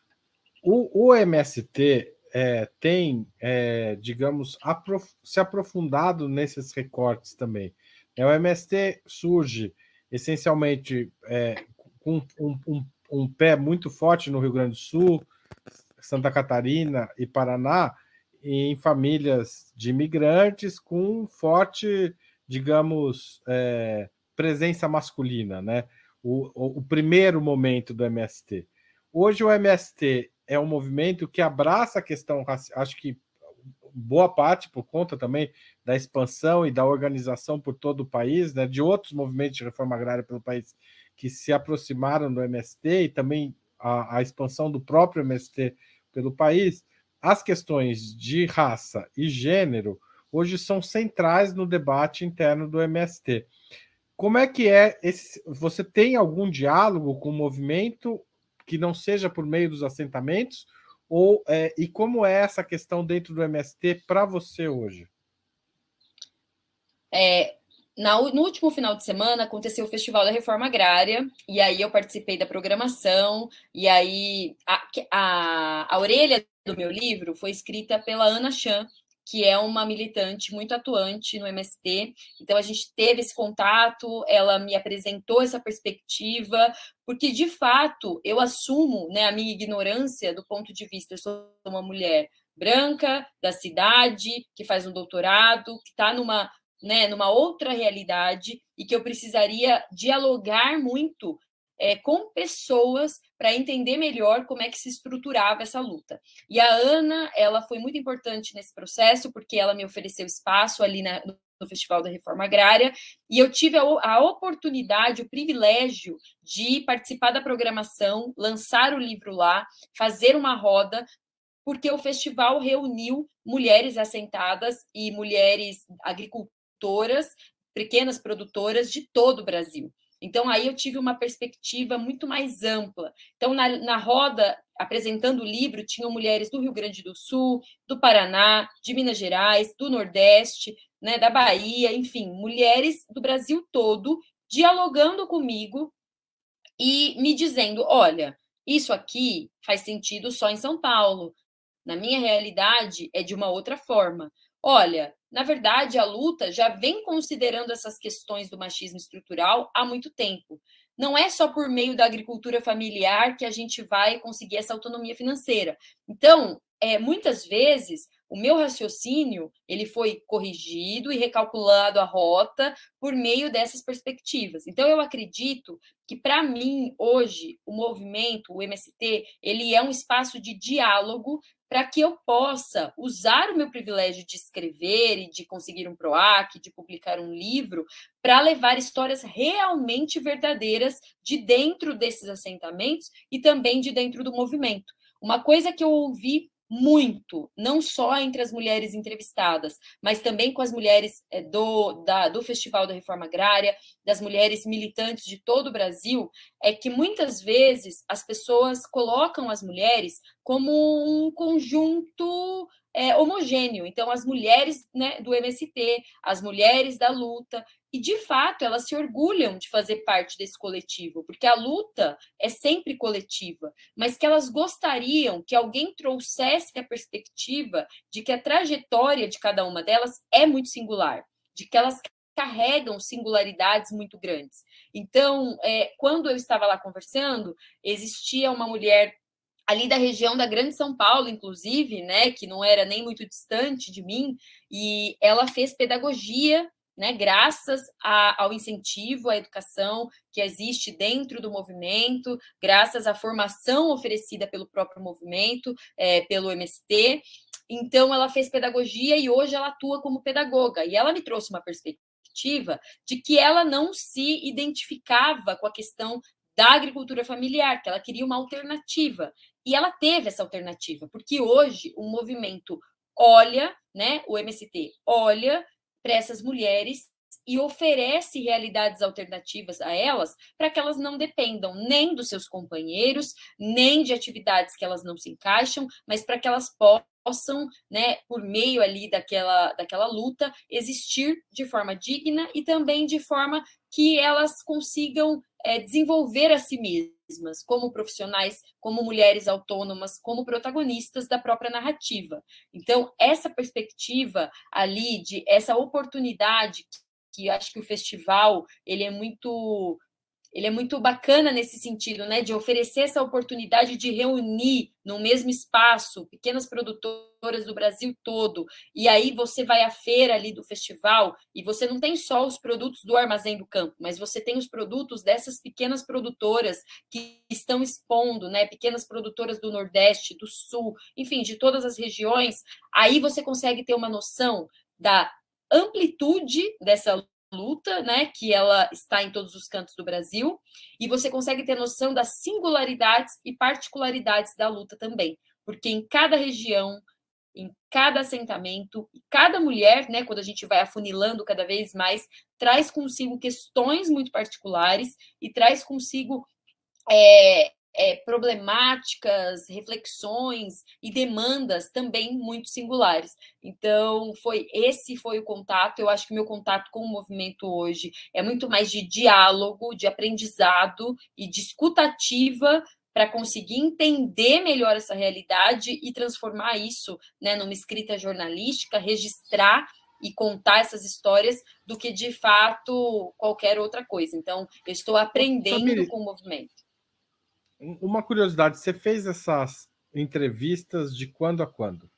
o, o MST é, tem, é, digamos, aprof se aprofundado nesses recortes também. É, o MST surge essencialmente é, com um, um, um, pé muito forte no Rio Grande do Sul, Santa Catarina e Paraná, em famílias de imigrantes com forte, digamos, é, presença masculina, né? O, o, o, primeiro momento do MST. Hoje o MST é um movimento que abraça a questão racial, acho que boa parte por conta também da expansão e da organização por todo o país, né, de outros movimentos de reforma agrária pelo país que se aproximaram do MST e também a, a expansão do próprio MST pelo país, as questões de raça e gênero hoje são centrais no debate interno do MST. Como é que é esse? Você tem algum diálogo com o movimento que não seja por meio dos assentamentos? Ou é, e como é essa questão dentro do MST para você hoje? É, na, no último final de semana aconteceu o Festival da Reforma Agrária, e aí eu participei da programação, e aí a, a, a orelha do meu livro foi escrita pela Ana Chan, que é uma militante muito atuante no MST. Então a gente teve esse contato, ela me apresentou essa perspectiva, porque de fato eu assumo né, a minha ignorância do ponto de vista, eu sou uma mulher branca, da cidade, que faz um doutorado, que está numa né, numa outra realidade e que eu precisaria dialogar muito é, com pessoas para entender melhor como é que se estruturava essa luta. E a Ana, ela foi muito importante nesse processo, porque ela me ofereceu espaço ali na, no Festival da Reforma Agrária, e eu tive a, a, oportunidade, o privilégio de participar da programação, lançar o livro lá, fazer uma roda, porque o festival reuniu mulheres assentadas e mulheres agricultoras pequenas produtoras de todo o Brasil. Então, aí eu tive uma perspectiva muito mais ampla. Então, na, na roda, apresentando o livro, tinham mulheres do Rio Grande do Sul, do Paraná, de Minas Gerais, do Nordeste, né, da Bahia, enfim, mulheres do Brasil todo dialogando comigo e me dizendo: olha, isso aqui faz sentido só em São Paulo. Na minha realidade, é de uma outra forma. Olha, na verdade, a luta já vem considerando essas questões do machismo estrutural há muito tempo. Não é só por meio da agricultura familiar que a gente vai conseguir essa autonomia financeira. Então, é, muitas vezes, o meu raciocínio ele foi corrigido e recalculado a rota por meio dessas perspectivas. Então, eu acredito que, para mim, hoje, o movimento, o MST, ele é um espaço de diálogo para que eu possa usar o meu privilégio de escrever e de conseguir um PROAC, de publicar um livro, para levar histórias realmente verdadeiras de dentro desses assentamentos e também de dentro do movimento. Uma coisa que eu ouvi muito, não só entre as mulheres entrevistadas, mas também com as mulheres eh, do, da, do Festival da Reforma Agrária, das mulheres militantes de todo o Brasil, é que muitas vezes as pessoas colocam as mulheres como um conjunto é, homogêneo. Então, as mulheres né, do MST, as mulheres da luta, e de fato elas se orgulham de fazer parte desse coletivo, porque a luta é sempre coletiva, mas que elas gostariam que alguém trouxesse a perspectiva de que a trajetória de cada uma delas é muito singular, de que elas carregam singularidades muito grandes. Então, é, quando eu estava lá conversando, existia uma mulher ali da região da Grande São Paulo, inclusive, né, que não era nem muito distante de mim, e ela fez pedagogia né, graças a, ao incentivo à educação que existe dentro do movimento, graças à formação oferecida pelo próprio movimento, é, pelo MST. Então, ela fez pedagogia e hoje ela atua como pedagoga. E ela me trouxe uma perspectiva de que ela não se identificava com a questão da agricultura familiar, que ela queria uma alternativa. E ela teve essa alternativa, porque hoje o movimento olha, né, o MST olha para essas mulheres e oferece realidades alternativas a elas para que elas não dependam nem dos seus companheiros, nem de atividades que elas não se encaixam, mas para que elas possam, né, por meio ali daquela, daquela luta, existir de forma digna e também de forma que elas consigam é, desenvolver a si mesmas, como profissionais, como mulheres autônomas, como protagonistas da própria narrativa. Então, essa perspectiva ali, de essa oportunidade que acho que o festival ele é muito ele é muito bacana nesse sentido, né, de oferecer essa oportunidade de reunir no mesmo espaço pequenas produtoras do Brasil todo. E aí você vai à feira ali do festival e você não tem só os produtos do armazém do campo, mas você tem os produtos dessas pequenas produtoras que estão expondo, né, pequenas produtoras do Nordeste, do Sul, enfim, de todas as regiões. Aí você consegue ter uma noção da amplitude dessa luta, né, que ela está em todos os cantos do Brasil, e você consegue ter noção das singularidades e particularidades da luta também, porque em cada região, em cada assentamento, cada mulher, né, quando a gente vai afunilando cada vez mais, traz consigo questões muito particulares e traz consigo é, é, problemáticas, reflexões e demandas também muito singulares. Então, foi esse foi o contato. Eu acho que o meu contato com o movimento hoje é muito mais de diálogo, de aprendizado e de escutativa para conseguir entender melhor essa realidade e transformar isso né, numa escrita jornalística, registrar e contar essas histórias do que de fato qualquer outra coisa. Então, eu estou aprendendo com o movimento. Uma curiosidade, você fez essas entrevistas de quando a quando?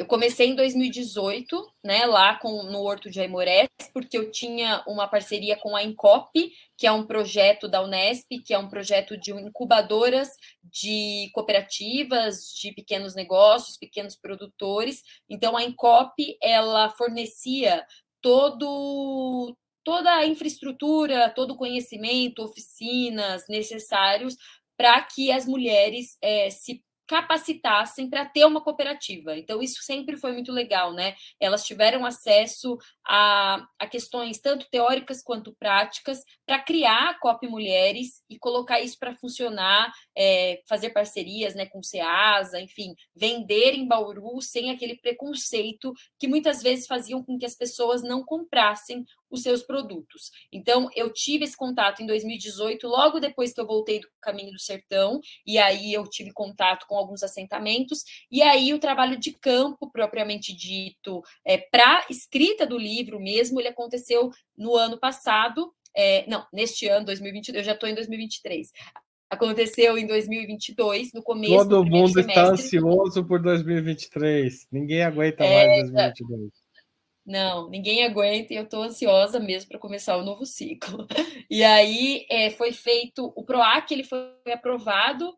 Eu comecei em 2018, né, lá com, no Horto de Aimorés, porque eu tinha uma parceria com a Incop, que é um projeto da Unesp, que é um projeto de incubadoras de cooperativas, de pequenos negócios, pequenos produtores. Então, a Incop, ela fornecia todo toda a infraestrutura, todo o conhecimento, oficinas necessários para que as mulheres é, se capacitassem para ter uma cooperativa. Então, isso sempre foi muito legal, né? Elas tiveram acesso a, a questões tanto teóricas quanto práticas para criar a COP Mulheres e colocar isso para funcionar, é, fazer parcerias né, com o SEASA, enfim, vender em Bauru sem aquele preconceito que muitas vezes faziam com que as pessoas não comprassem os seus produtos. Então, eu tive esse contato em 2018, logo depois que eu voltei do Caminho do Sertão, e aí eu tive contato com alguns assentamentos, e aí o trabalho de campo, propriamente dito, é, para escrita do livro mesmo, ele aconteceu no ano passado, é, não, neste ano, 2022, eu já estou em 2023. Aconteceu em 2022, no começo Todo mundo semestre. está ansioso por 2023. Ninguém aguenta é, mais 2022. Não, ninguém aguenta e eu estou ansiosa mesmo para começar o novo ciclo. <laughs> E aí é, foi feito o PROAC, ele foi aprovado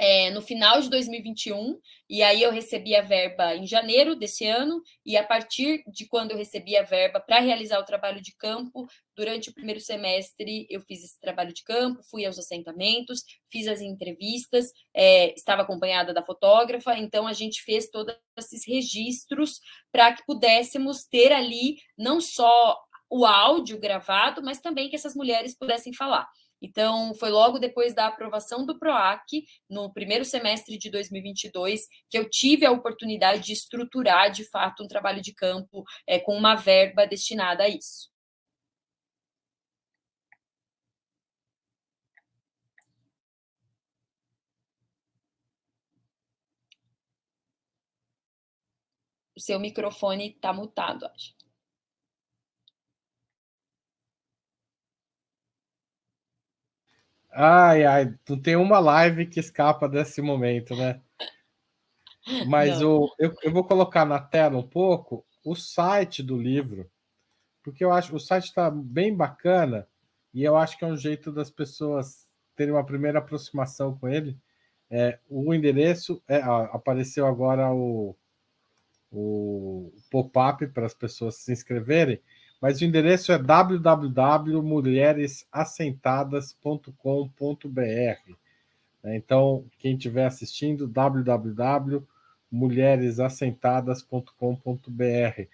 é, no final de 2021, e aí eu recebi a verba em janeiro desse ano, e a partir de quando eu recebi a verba para realizar o trabalho de campo, durante o primeiro semestre eu fiz esse trabalho de campo, fui aos assentamentos, fiz as entrevistas, é, estava acompanhada da fotógrafa, então a gente fez todos esses registros para que pudéssemos ter ali não só o áudio gravado, mas também que essas mulheres pudessem falar. Então, foi logo depois da aprovação do PROAC, no primeiro semestre de 2022, que eu tive a oportunidade de estruturar, de fato, um trabalho de campo é, com uma verba destinada a isso. Seu microfone está mutado, acho. Ai, ai, tu tem uma live que escapa desse momento, né? Mas o, eu, eu vou colocar na tela um pouco o site do livro, porque eu acho o site está bem bacana e eu acho que é um jeito das pessoas terem uma primeira aproximação com ele. É, o endereço é, apareceu agora o, o pop-up para as pessoas se inscreverem mas o endereço é www.mulheresassentadas.com.br. Então, quem estiver assistindo, www.mulheresassentadas.com.br.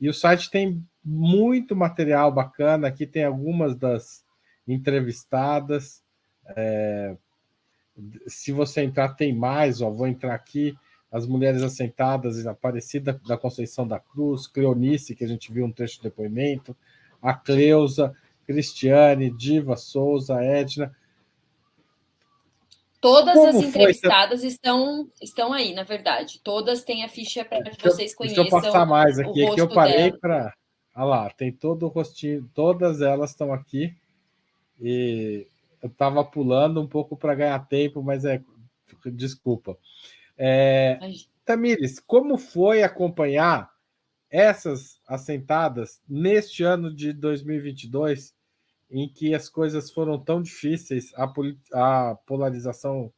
E o site tem muito material bacana. Aqui tem algumas das entrevistadas. É... se você entrar, tem mais. Ó, vou entrar aqui as mulheres assentadas, Aparecida da Conceição da Cruz, Cleonice, que a gente viu um trecho de depoimento, a Cleusa, Cristiane, Diva Souza, Edna. Todas Como as entrevistadas foi? estão, estão aí, na verdade. Todas têm a ficha para que vocês conheçam. Deixa eu passar mais aqui. Aqui eu parei para. Olha lá, tem todo o rostinho, todas elas estão aqui. E eu estava pulando um pouco para ganhar tempo, mas é. Desculpa. É, Tamires, como foi acompanhar essas assentadas neste ano de 2022, em que as coisas foram tão difíceis, a, a polarização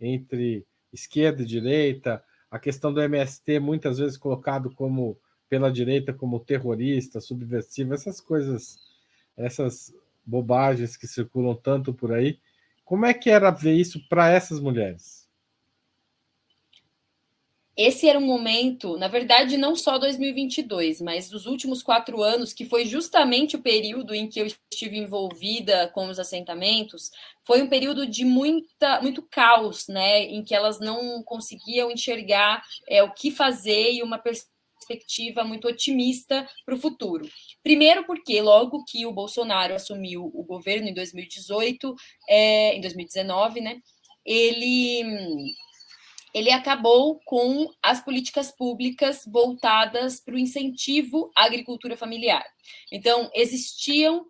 entre esquerda e direita, a questão do MST muitas vezes colocado como pela direita como terrorista, subversivo, essas coisas, essas bobagens que circulam tanto por aí. Como é que era ver isso para essas mulheres? Esse era um momento, na verdade, não só 2022, mas dos últimos quatro anos, que foi justamente o período em que eu estive envolvida com os assentamentos, foi um período de muita, muito caos, né, em que elas não conseguiam enxergar é, o que fazer e uma perspectiva muito otimista para o futuro. Primeiro, porque logo que o Bolsonaro assumiu o governo em 2018, é, em 2019, né, ele ele acabou com as políticas públicas voltadas para o incentivo à agricultura familiar. Então, existiam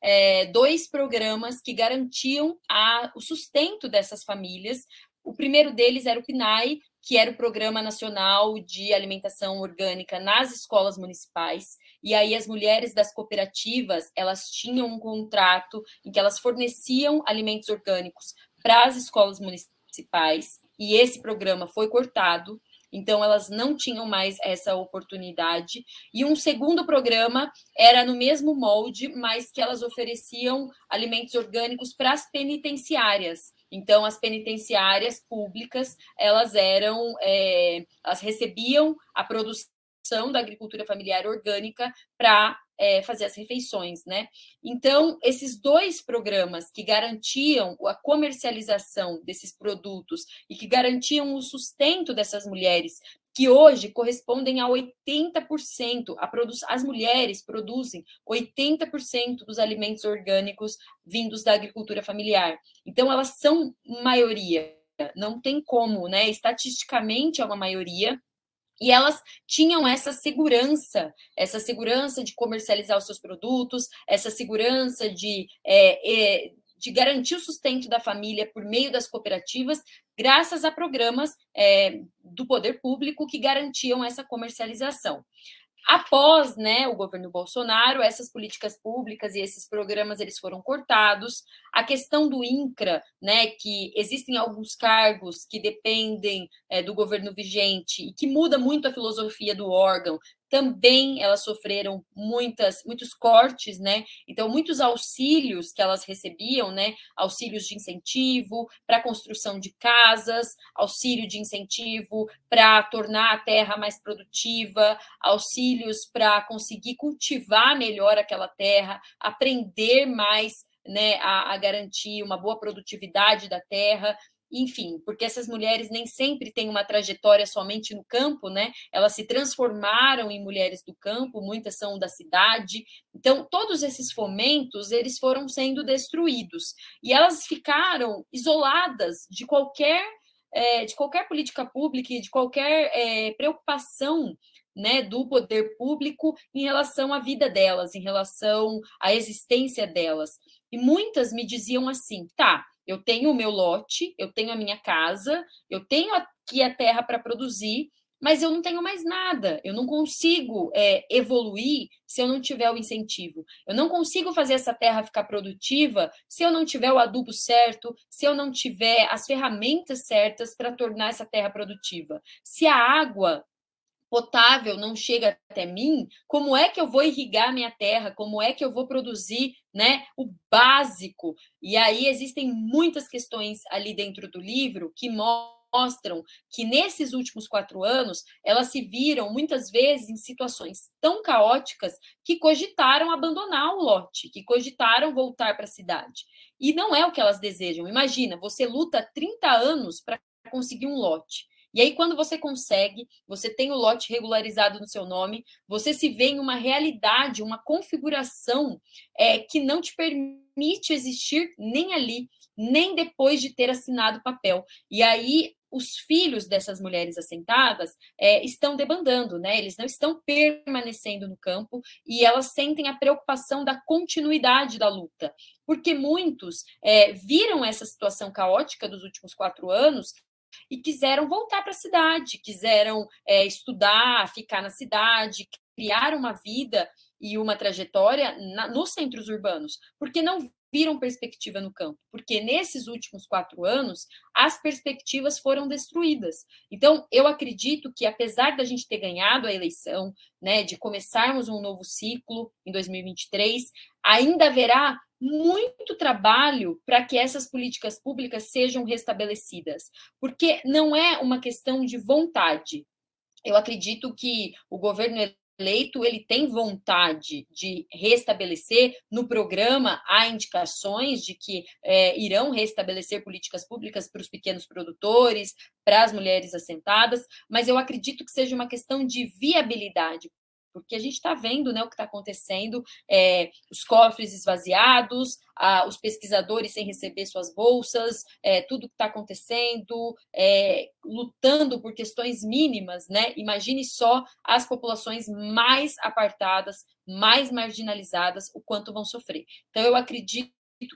é, dois programas que garantiam a, o sustento dessas famílias. O primeiro deles era o PNAE, que era o Programa Nacional de Alimentação Orgânica nas escolas municipais. E aí as mulheres das cooperativas, elas tinham um contrato em que elas forneciam alimentos orgânicos para as escolas municipais e esse programa foi cortado, então elas não tinham mais essa oportunidade. E um segundo programa era no mesmo molde, mas que elas ofereciam alimentos orgânicos para as penitenciárias. Então, as penitenciárias públicas, elas eram, é, elas recebiam a produção da agricultura familiar orgânica para é, fazer as refeições, né? Então, esses dois programas que garantiam a comercialização desses produtos e que garantiam o sustento dessas mulheres, que hoje correspondem a 80%, a produ as mulheres produzem 80% dos alimentos orgânicos vindos da agricultura familiar. Então, elas são maioria, não tem como, né? Estatisticamente é uma maioria, e elas tinham essa segurança, essa segurança de comercializar os seus produtos, essa segurança de, é, é, de garantir o sustento da família por meio das cooperativas, graças a programas é, do poder público que garantiam essa comercialização. Após né, o governo Bolsonaro, essas políticas públicas e esses programas eles foram cortados. A questão do INCRA, né, que existem alguns cargos que dependem é, do governo vigente e que muda muito a filosofia do órgão, também elas sofreram muitas, muitos cortes, né? Então, muitos auxílios que elas recebiam, né? Auxílios de incentivo para construção de casas, auxílio de incentivo para tornar a terra mais produtiva, auxílios para conseguir cultivar melhor aquela terra, aprender mais né, a, a, garantir uma boa produtividade da terra enfim, porque essas mulheres nem sempre têm uma trajetória somente no campo, né? Elas se transformaram em mulheres do campo, muitas são da cidade. Então, todos esses fomentos, eles foram sendo destruídos. E elas ficaram isoladas de qualquer, é, de qualquer política pública e de qualquer é, preocupação né, do poder público em relação à vida delas, em relação à existência delas. E muitas me diziam assim: tá, eu tenho o meu lote, eu tenho a minha casa, eu tenho aqui a terra para produzir, mas eu não tenho mais nada. Eu não consigo é, evoluir se eu não tiver o incentivo. Eu não consigo fazer essa terra ficar produtiva se eu não tiver o adubo certo, se eu não tiver as ferramentas certas para tornar essa terra produtiva. Se a água potável não chega até mim, como é que eu vou irrigar minha terra? Como é que eu vou produzir, né, o básico? E aí existem muitas questões ali dentro do livro que mostram que nesses últimos quatro anos elas se viram muitas vezes em situações tão caóticas que cogitaram abandonar o lote, que cogitaram voltar para a cidade. E não é o que elas desejam. Imagina, você luta 30 anos para conseguir um lote. E aí, quando você consegue, você tem o lote regularizado no seu nome, você se vê em uma realidade, uma configuração é, que não te permite existir nem ali, nem depois de ter assinado o papel. E aí, os filhos dessas mulheres assentadas é, estão debandando, né? Eles não estão permanecendo no campo e elas sentem a preocupação da continuidade da luta, porque muitos é, viram essa situação caótica dos últimos quatro anos e quiseram voltar para a cidade, quiseram é, estudar, ficar na cidade, criar uma vida e uma trajetória na, nos centros urbanos, porque não viram perspectiva no campo, porque nesses últimos quatro anos as perspectivas foram destruídas. Então, eu acredito que, apesar da gente ter ganhado a eleição, né, de começarmos um novo ciclo em 2023, ainda haverá muito trabalho para que essas políticas públicas sejam restabelecidas, porque não é uma questão de vontade. Eu acredito que o governo eleito ele tem vontade de restabelecer no programa há indicações de que é, irão restabelecer políticas públicas para os pequenos produtores, para as mulheres assentadas, mas eu acredito que seja uma questão de viabilidade, porque a gente está vendo né, o que está acontecendo, é, os cofres esvaziados, a, os pesquisadores sem receber suas bolsas, é, tudo que está acontecendo, é, lutando por questões mínimas, né? Imagine só as populações mais apartadas, mais marginalizadas, o quanto vão sofrer. Então, eu acredito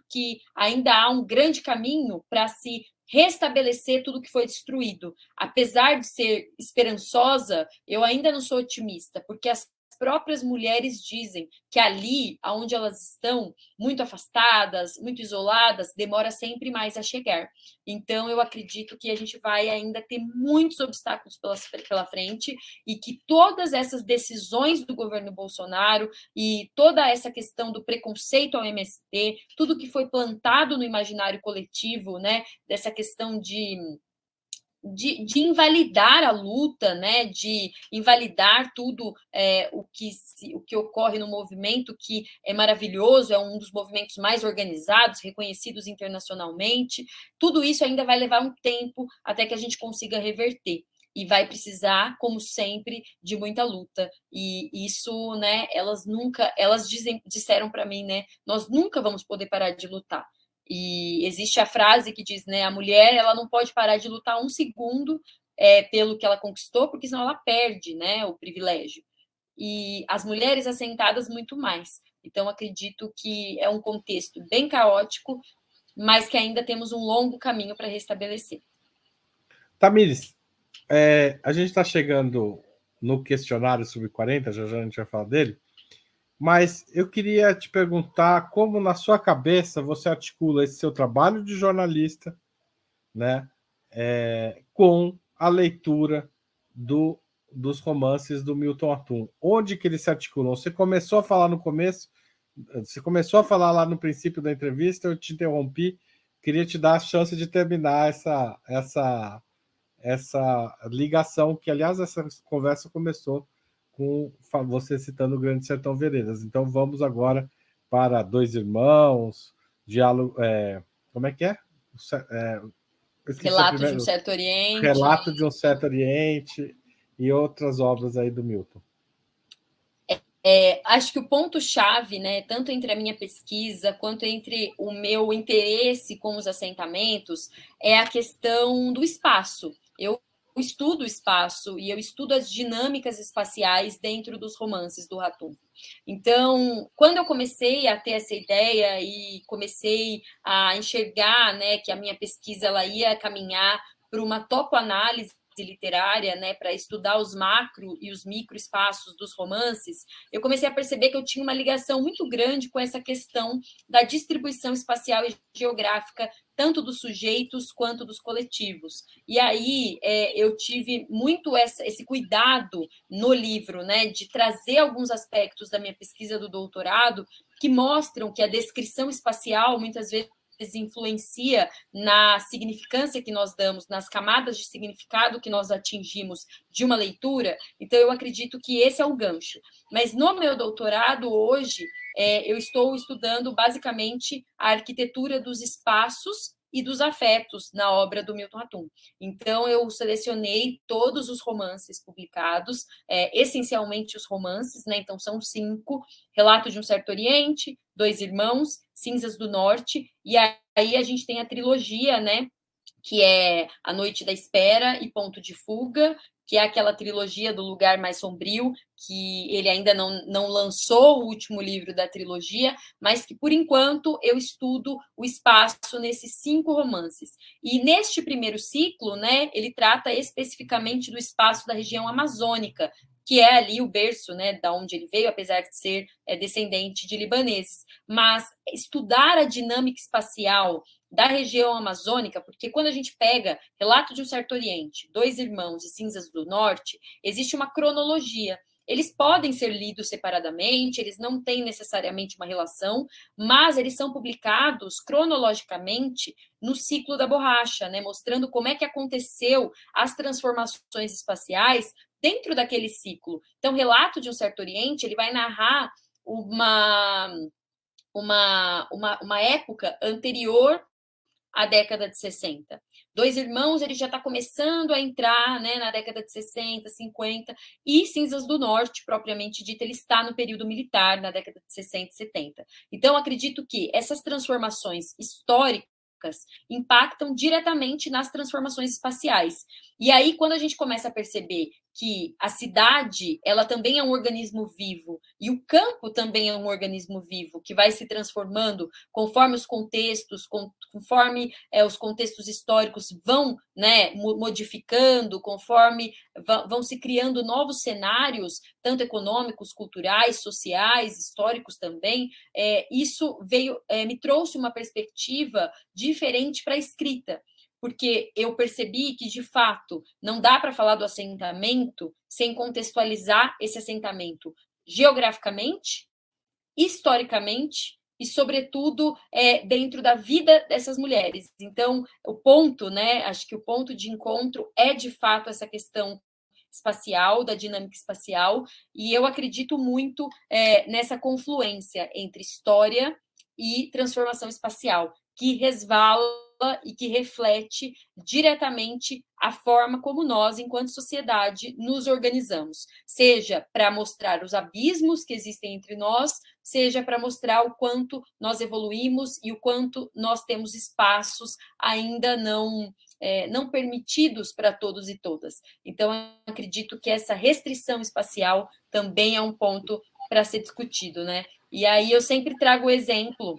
que ainda há um grande caminho para se restabelecer tudo que foi destruído. Apesar de ser esperançosa, eu ainda não sou otimista, porque as próprias mulheres dizem que ali, onde elas estão, muito afastadas, muito isoladas, demora sempre mais a chegar. Então, eu acredito que a gente vai ainda ter muitos obstáculos pela frente e que todas essas decisões do governo Bolsonaro e toda essa questão do preconceito ao MST, tudo que foi plantado no imaginário coletivo, né, dessa questão de de, de, invalidar a luta, né, de invalidar tudo é, o, que se, o que ocorre no movimento, que é maravilhoso, é um dos movimentos mais organizados, reconhecidos internacionalmente. Tudo isso ainda vai levar um tempo até que a gente consiga reverter. E vai precisar, como sempre, de muita luta. E isso, né, elas nunca, elas dizem, disseram para mim, né, nós nunca vamos poder parar de lutar e existe a frase que diz, né, a mulher ela não pode parar de lutar um segundo é, pelo que ela conquistou, porque senão ela perde, né, o privilégio. E as mulheres assentadas muito mais. Então acredito que é um contexto bem caótico, mas que ainda temos um longo caminho para restabelecer. Tamires, é, a gente está chegando no questionário sobre 40, já já a gente vai falar dele. Mas eu queria te perguntar como na sua cabeça você articula esse seu trabalho de jornalista, né, é, com a leitura do, dos romances do Milton Atum. Onde que eles se articulam? Você começou a falar no começo, você começou a falar lá no princípio da entrevista, eu te interrompi. Queria te dar a chance de terminar essa essa essa ligação que, aliás, essa conversa começou com você citando o Grande Sertão Veredas. Então vamos agora para Dois Irmãos, diálogo. É, como é que é? é Relato de um certo Oriente. Relato de um certo Oriente e outras obras aí do Milton. É, é, acho que o ponto-chave, né, tanto entre a minha pesquisa quanto entre o meu interesse com os assentamentos, é a questão do espaço. Eu estudo o espaço e eu estudo as dinâmicas espaciais dentro dos romances do Ratum. Então, quando eu comecei a ter essa ideia e comecei a enxergar, né, que a minha pesquisa ela ia caminhar para uma topoanálise literária, né, para estudar os macro e os micro espaços dos romances, eu comecei a perceber que eu tinha uma ligação muito grande com essa questão da distribuição espacial e geográfica tanto dos sujeitos quanto dos coletivos. E aí é, eu tive muito essa, esse cuidado no livro, né, de trazer alguns aspectos da minha pesquisa do doutorado que mostram que a descrição espacial muitas vezes influencia na significância que nós damos, nas camadas de significado que nós atingimos de uma leitura. Então, eu acredito que esse é o gancho. Mas no meu doutorado, hoje, é, eu estou estudando basicamente a arquitetura dos espaços e dos afetos na obra do Milton Atum. Então, eu selecionei todos os romances publicados, é, essencialmente os romances, né? Então, são cinco: Relato de um Certo Oriente, Dois Irmãos, Cinzas do Norte, e aí a gente tem a trilogia, né? Que é A Noite da Espera e Ponto de Fuga, que é aquela trilogia do Lugar Mais Sombrio, que ele ainda não, não lançou o último livro da trilogia, mas que, por enquanto, eu estudo o espaço nesses cinco romances. E neste primeiro ciclo, né, ele trata especificamente do espaço da região amazônica, que é ali o berço, né, da onde ele veio, apesar de ser é, descendente de libaneses. Mas estudar a dinâmica espacial da região amazônica, porque quando a gente pega relato de um certo Oriente, dois irmãos e cinzas do norte, existe uma cronologia. Eles podem ser lidos separadamente, eles não têm necessariamente uma relação, mas eles são publicados cronologicamente no ciclo da borracha, né, mostrando como é que aconteceu as transformações espaciais dentro daquele ciclo. Então, relato de um certo Oriente, ele vai narrar uma uma, uma, uma época anterior à década de 60. Dois Irmãos, ele já está começando a entrar né, na década de 60, 50, e Cinzas do Norte, propriamente dito, ele está no período militar, na década de 60 e 70. Então, acredito que essas transformações históricas impactam diretamente nas transformações espaciais. E aí, quando a gente começa a perceber que a cidade ela também é um organismo vivo e o campo também é um organismo vivo que vai se transformando conforme os contextos, conforme é, os contextos históricos vão né, modificando, conforme vão se criando novos cenários, tanto econômicos, culturais, sociais, históricos também. É, isso veio é, me trouxe uma perspectiva diferente para a escrita porque eu percebi que, de fato, não dá para falar do assentamento sem contextualizar esse assentamento geograficamente, historicamente e, sobretudo, é, dentro da vida dessas mulheres. Então, o ponto, né? Acho que o ponto de encontro é, de fato, essa questão espacial, da dinâmica espacial, e eu acredito muito é, nessa confluência entre história e transformação espacial, que resvala e que reflete diretamente a forma como nós, enquanto sociedade, nos organizamos, seja para mostrar os abismos que existem entre nós, seja para mostrar o quanto nós evoluímos e o quanto nós temos espaços ainda não é, não permitidos para todos e todas. Então, acredito que essa restrição espacial também é um ponto para ser discutido, né? E aí eu sempre trago o exemplo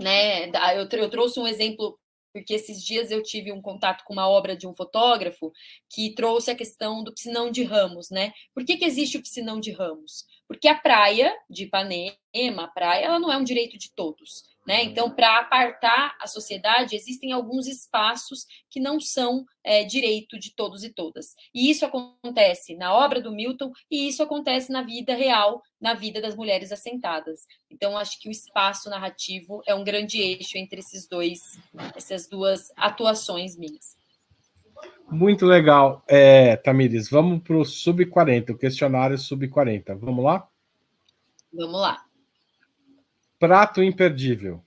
né? Eu, eu trouxe um exemplo porque esses dias eu tive um contato com uma obra de um fotógrafo que trouxe a questão do piscinão de Ramos, né? Por que, que existe o piscinão de Ramos? Porque a praia de Ipanema, a praia, ela não é um direito de todos. Né? Então, para apartar a sociedade, existem alguns espaços que não são é, direito de todos e todas. E isso acontece na obra do Milton e isso acontece na vida real, na vida das mulheres assentadas. Então, acho que o espaço narrativo é um grande eixo entre esses dois, essas duas atuações minhas. Muito legal. É, Tamires, vamos para o Sub-40, o questionário Sub-40. Vamos lá? Vamos lá. Prato imperdível.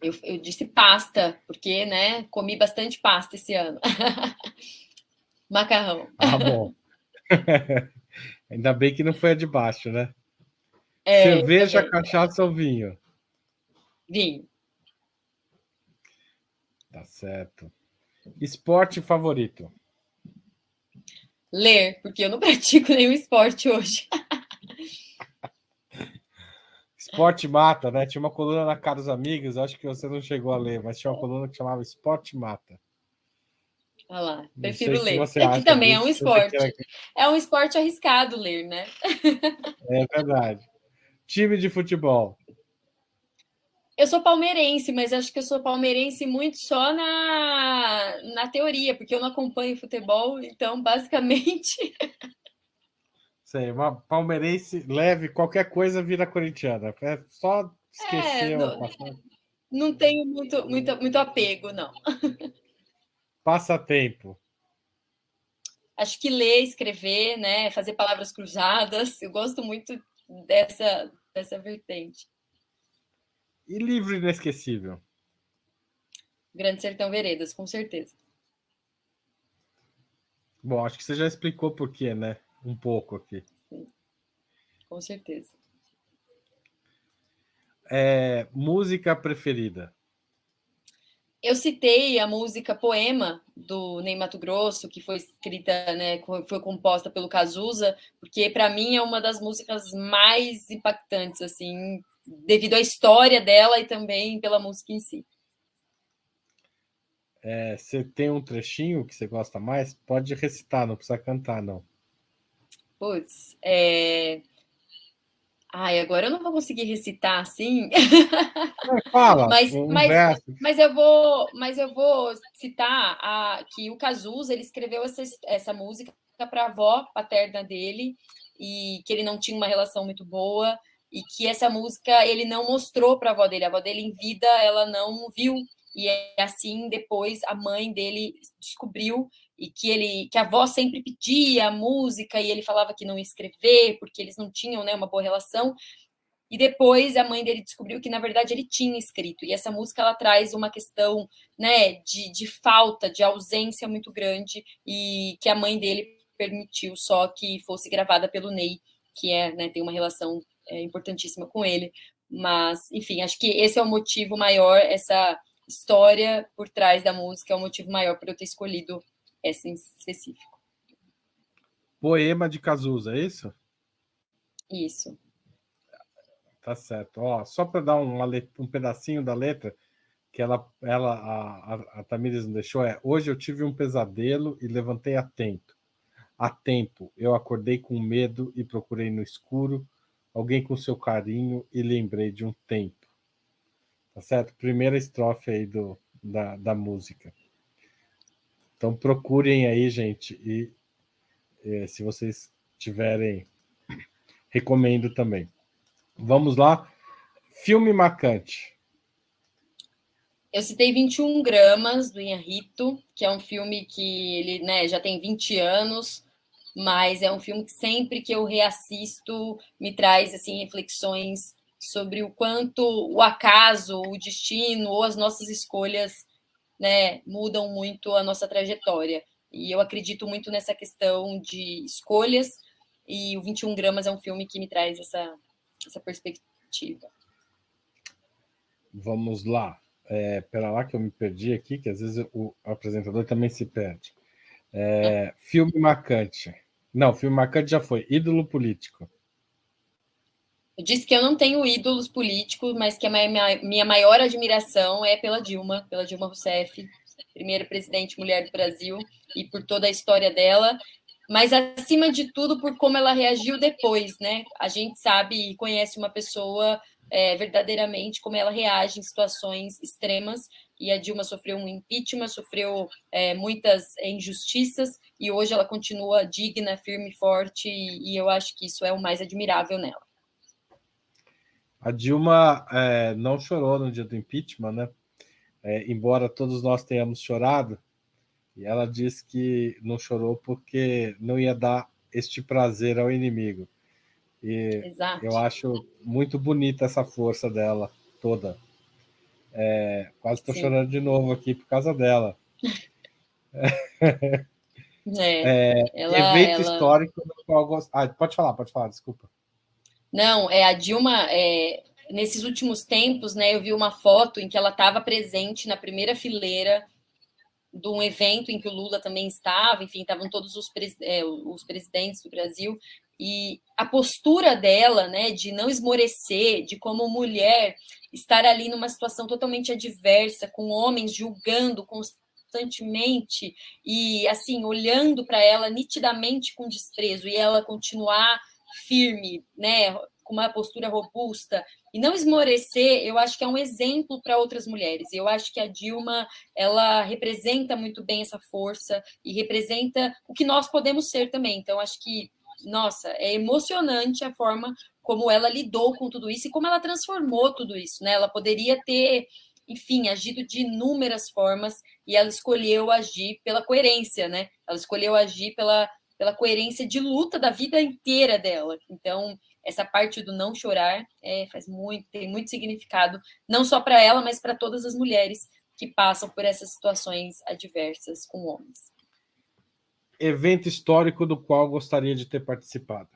Eu, eu, disse pasta, porque, né, comi bastante pasta esse ano. <laughs> Macarrão. Ah, bom. <laughs> Ainda bem que não foi a de baixo, né? É, Cerveja, é. cachaça ou vinho? Vinho. Tá certo. Esporte favorito? Ler, porque eu não <laughs> pratico nenhum esporte hoje. Esporte Mata, né? Tinha uma coluna na Caros Amigos, acho que você não chegou a ler, mas tinha uma coluna que chamava Esporte Mata. Olha lá, prefiro ler. Que, que também é um esporte. É um esporte arriscado ler, né? É verdade. Time de futebol. Eu sou palmeirense, mas acho que eu sou palmeirense muito só na, na teoria, porque eu não acompanho futebol, então basicamente <laughs> Sei, uma palmeirense leve, qualquer coisa vira corintiana. É só esquecer. É, não, não tenho muito, muito, muito apego, não. Passatempo. Acho que ler, escrever, né, fazer palavras cruzadas, eu gosto muito dessa, dessa vertente. E livro inesquecível? Grande Sertão Veredas, com certeza. Bom, acho que você já explicou por quê, né? Um pouco aqui. Sim, com certeza. É, música preferida? Eu citei a música Poema do Ney Mato Grosso, que foi escrita, né, foi composta pelo Cazuza, porque para mim é uma das músicas mais impactantes, assim, devido à história dela e também pela música em si. É, você tem um trechinho que você gosta mais? Pode recitar, não precisa cantar, não. Putz, é... Ai, agora eu não vou conseguir recitar assim. Fala, <laughs> mas, mas, mas, eu vou, mas eu vou citar a, que o Cazuza ele escreveu essa, essa música para a avó paterna dele e que ele não tinha uma relação muito boa e que essa música ele não mostrou para a avó dele. A avó dele em vida ela não viu e é assim depois a mãe dele descobriu e que ele que a avó sempre pedia música e ele falava que não ia escrever porque eles não tinham né, uma boa relação. E depois a mãe dele descobriu que na verdade ele tinha escrito. E essa música ela traz uma questão né de, de falta de ausência muito grande e que a mãe dele permitiu só que fosse gravada pelo Ney que é né, tem uma relação é, importantíssima com ele. Mas enfim acho que esse é o motivo maior essa história por trás da música é o motivo maior para eu ter escolhido essa em específico. Poema de Cazuza, é isso? Isso. Tá certo. Ó, só para dar um, um pedacinho da letra que ela, ela a, a, a Tamires não deixou é: hoje eu tive um pesadelo e levantei atento. A tempo, eu acordei com medo e procurei no escuro alguém com seu carinho e lembrei de um tempo. Tá certo? Primeira estrofe aí do, da, da música. Então procurem aí, gente, e, e se vocês tiverem, recomendo também. Vamos lá. Filme marcante. Eu citei 21 gramas do Inharito, que é um filme que ele né, já tem 20 anos, mas é um filme que sempre que eu reassisto me traz assim reflexões sobre o quanto o acaso, o destino ou as nossas escolhas né, mudam muito a nossa trajetória. E eu acredito muito nessa questão de escolhas, e o 21 Gramas é um filme que me traz essa, essa perspectiva. Vamos lá. É, pera lá que eu me perdi aqui, que às vezes o apresentador também se perde. É, filme marcante. Não, filme marcante já foi. Ídolo político. Eu disse que eu não tenho ídolos políticos, mas que a minha, maior admiração é pela Dilma, pela Dilma Rousseff, primeira presidente mulher do Brasil, e por toda a história dela, mas acima de tudo por como ela reagiu depois, né? A gente sabe e conhece uma pessoa é, verdadeiramente como ela reage em situações extremas, e a Dilma sofreu um impeachment, sofreu é, muitas injustiças, e hoje ela continua digna, firme, forte, e, e eu acho que isso é o mais admirável nela. A Dilma é, não chorou no dia do impeachment, né? É, embora todos nós tenhamos chorado, e ela disse que não chorou porque não ia dar este prazer ao inimigo. E Exato. eu acho muito bonita essa força dela toda. É, quase estou chorando de novo aqui por causa dela. <laughs> É, ela, evento ela... histórico no qual. Ah, pode falar, pode falar, desculpa. Não, é a Dilma. É, nesses últimos tempos, né, eu vi uma foto em que ela estava presente na primeira fileira de um evento em que o Lula também estava, enfim, estavam todos os, pres, é, os presidentes do Brasil, e a postura dela, né, de não esmorecer, de como mulher estar ali numa situação totalmente adversa, com homens julgando constantemente e assim olhando para ela nitidamente com desprezo e ela continuar firme, né, com uma postura robusta e não esmorecer, eu acho que é um exemplo para outras mulheres. Eu acho que a Dilma, ela representa muito bem essa força e representa o que nós podemos ser também. Então acho que nossa, é emocionante a forma como ela lidou com tudo isso e como ela transformou tudo isso, né? Ela poderia ter, enfim, agido de inúmeras formas e ela escolheu agir pela coerência, né? Ela escolheu agir pela pela coerência de luta da vida inteira dela. Então, essa parte do não chorar é, faz muito, tem muito significado, não só para ela, mas para todas as mulheres que passam por essas situações adversas com homens. Evento histórico do qual gostaria de ter participado?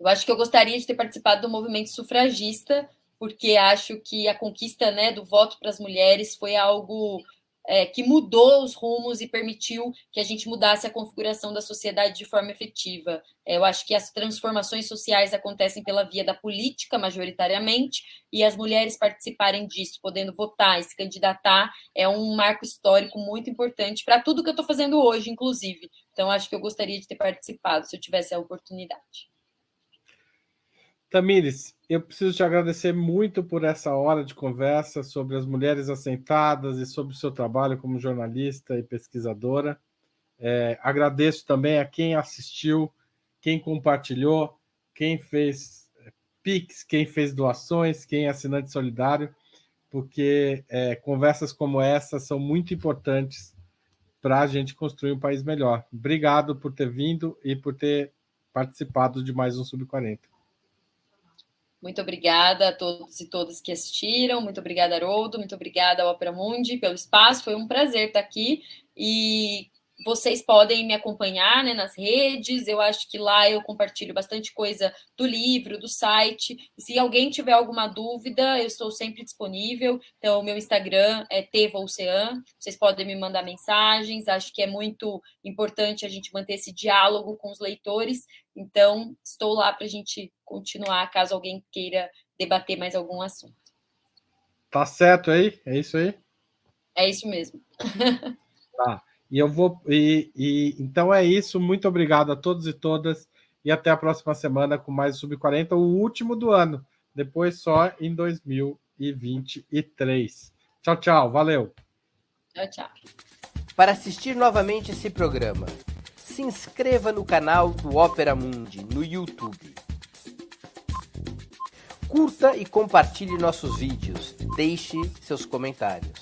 Eu acho que eu gostaria de ter participado do movimento sufragista, porque acho que a conquista né, do voto para as mulheres foi algo é, que mudou os rumos e permitiu que a gente mudasse a configuração da sociedade de forma efetiva. É, eu acho que as transformações sociais acontecem pela via da política, majoritariamente, e as mulheres participarem disso, podendo votar e se candidatar, é um marco histórico muito importante para tudo que eu estou fazendo hoje, inclusive. Então, acho que eu gostaria de ter participado, se eu tivesse a oportunidade. Tamires, eu preciso te agradecer muito por essa hora de conversa sobre as mulheres assentadas e sobre o seu trabalho como jornalista e pesquisadora. É, agradeço também a quem assistiu, quem compartilhou, quem fez é, Pix, quem fez doações, quem é assinante solidário, porque é, conversas como essa são muito importantes para a gente construir um país melhor. Obrigado por ter vindo e por ter participado de mais um Sub 40. Muito obrigada a todos e todas que assistiram. Muito obrigada, Haroldo. Muito obrigada ao Opera Mundi pelo espaço. Foi um prazer estar aqui. E vocês podem me acompanhar né, nas redes. Eu acho que lá eu compartilho bastante coisa do livro, do site. Se alguém tiver alguma dúvida, eu estou sempre disponível. Então, o meu Instagram é Tevaocean. Vocês podem me mandar mensagens. Acho que é muito importante a gente manter esse diálogo com os leitores. Então, estou lá para a gente continuar, caso alguém queira debater mais algum assunto. Tá certo aí? É isso aí? É isso mesmo. <laughs> tá. E eu vou. E, e, então é isso. Muito obrigado a todos e todas. E até a próxima semana com mais Sub 40, o último do ano. Depois só em 2023. Tchau, tchau. Valeu. Tchau, tchau. Para assistir novamente esse programa, se inscreva no canal do Opera Mundi no YouTube. Curta e compartilhe nossos vídeos. Deixe seus comentários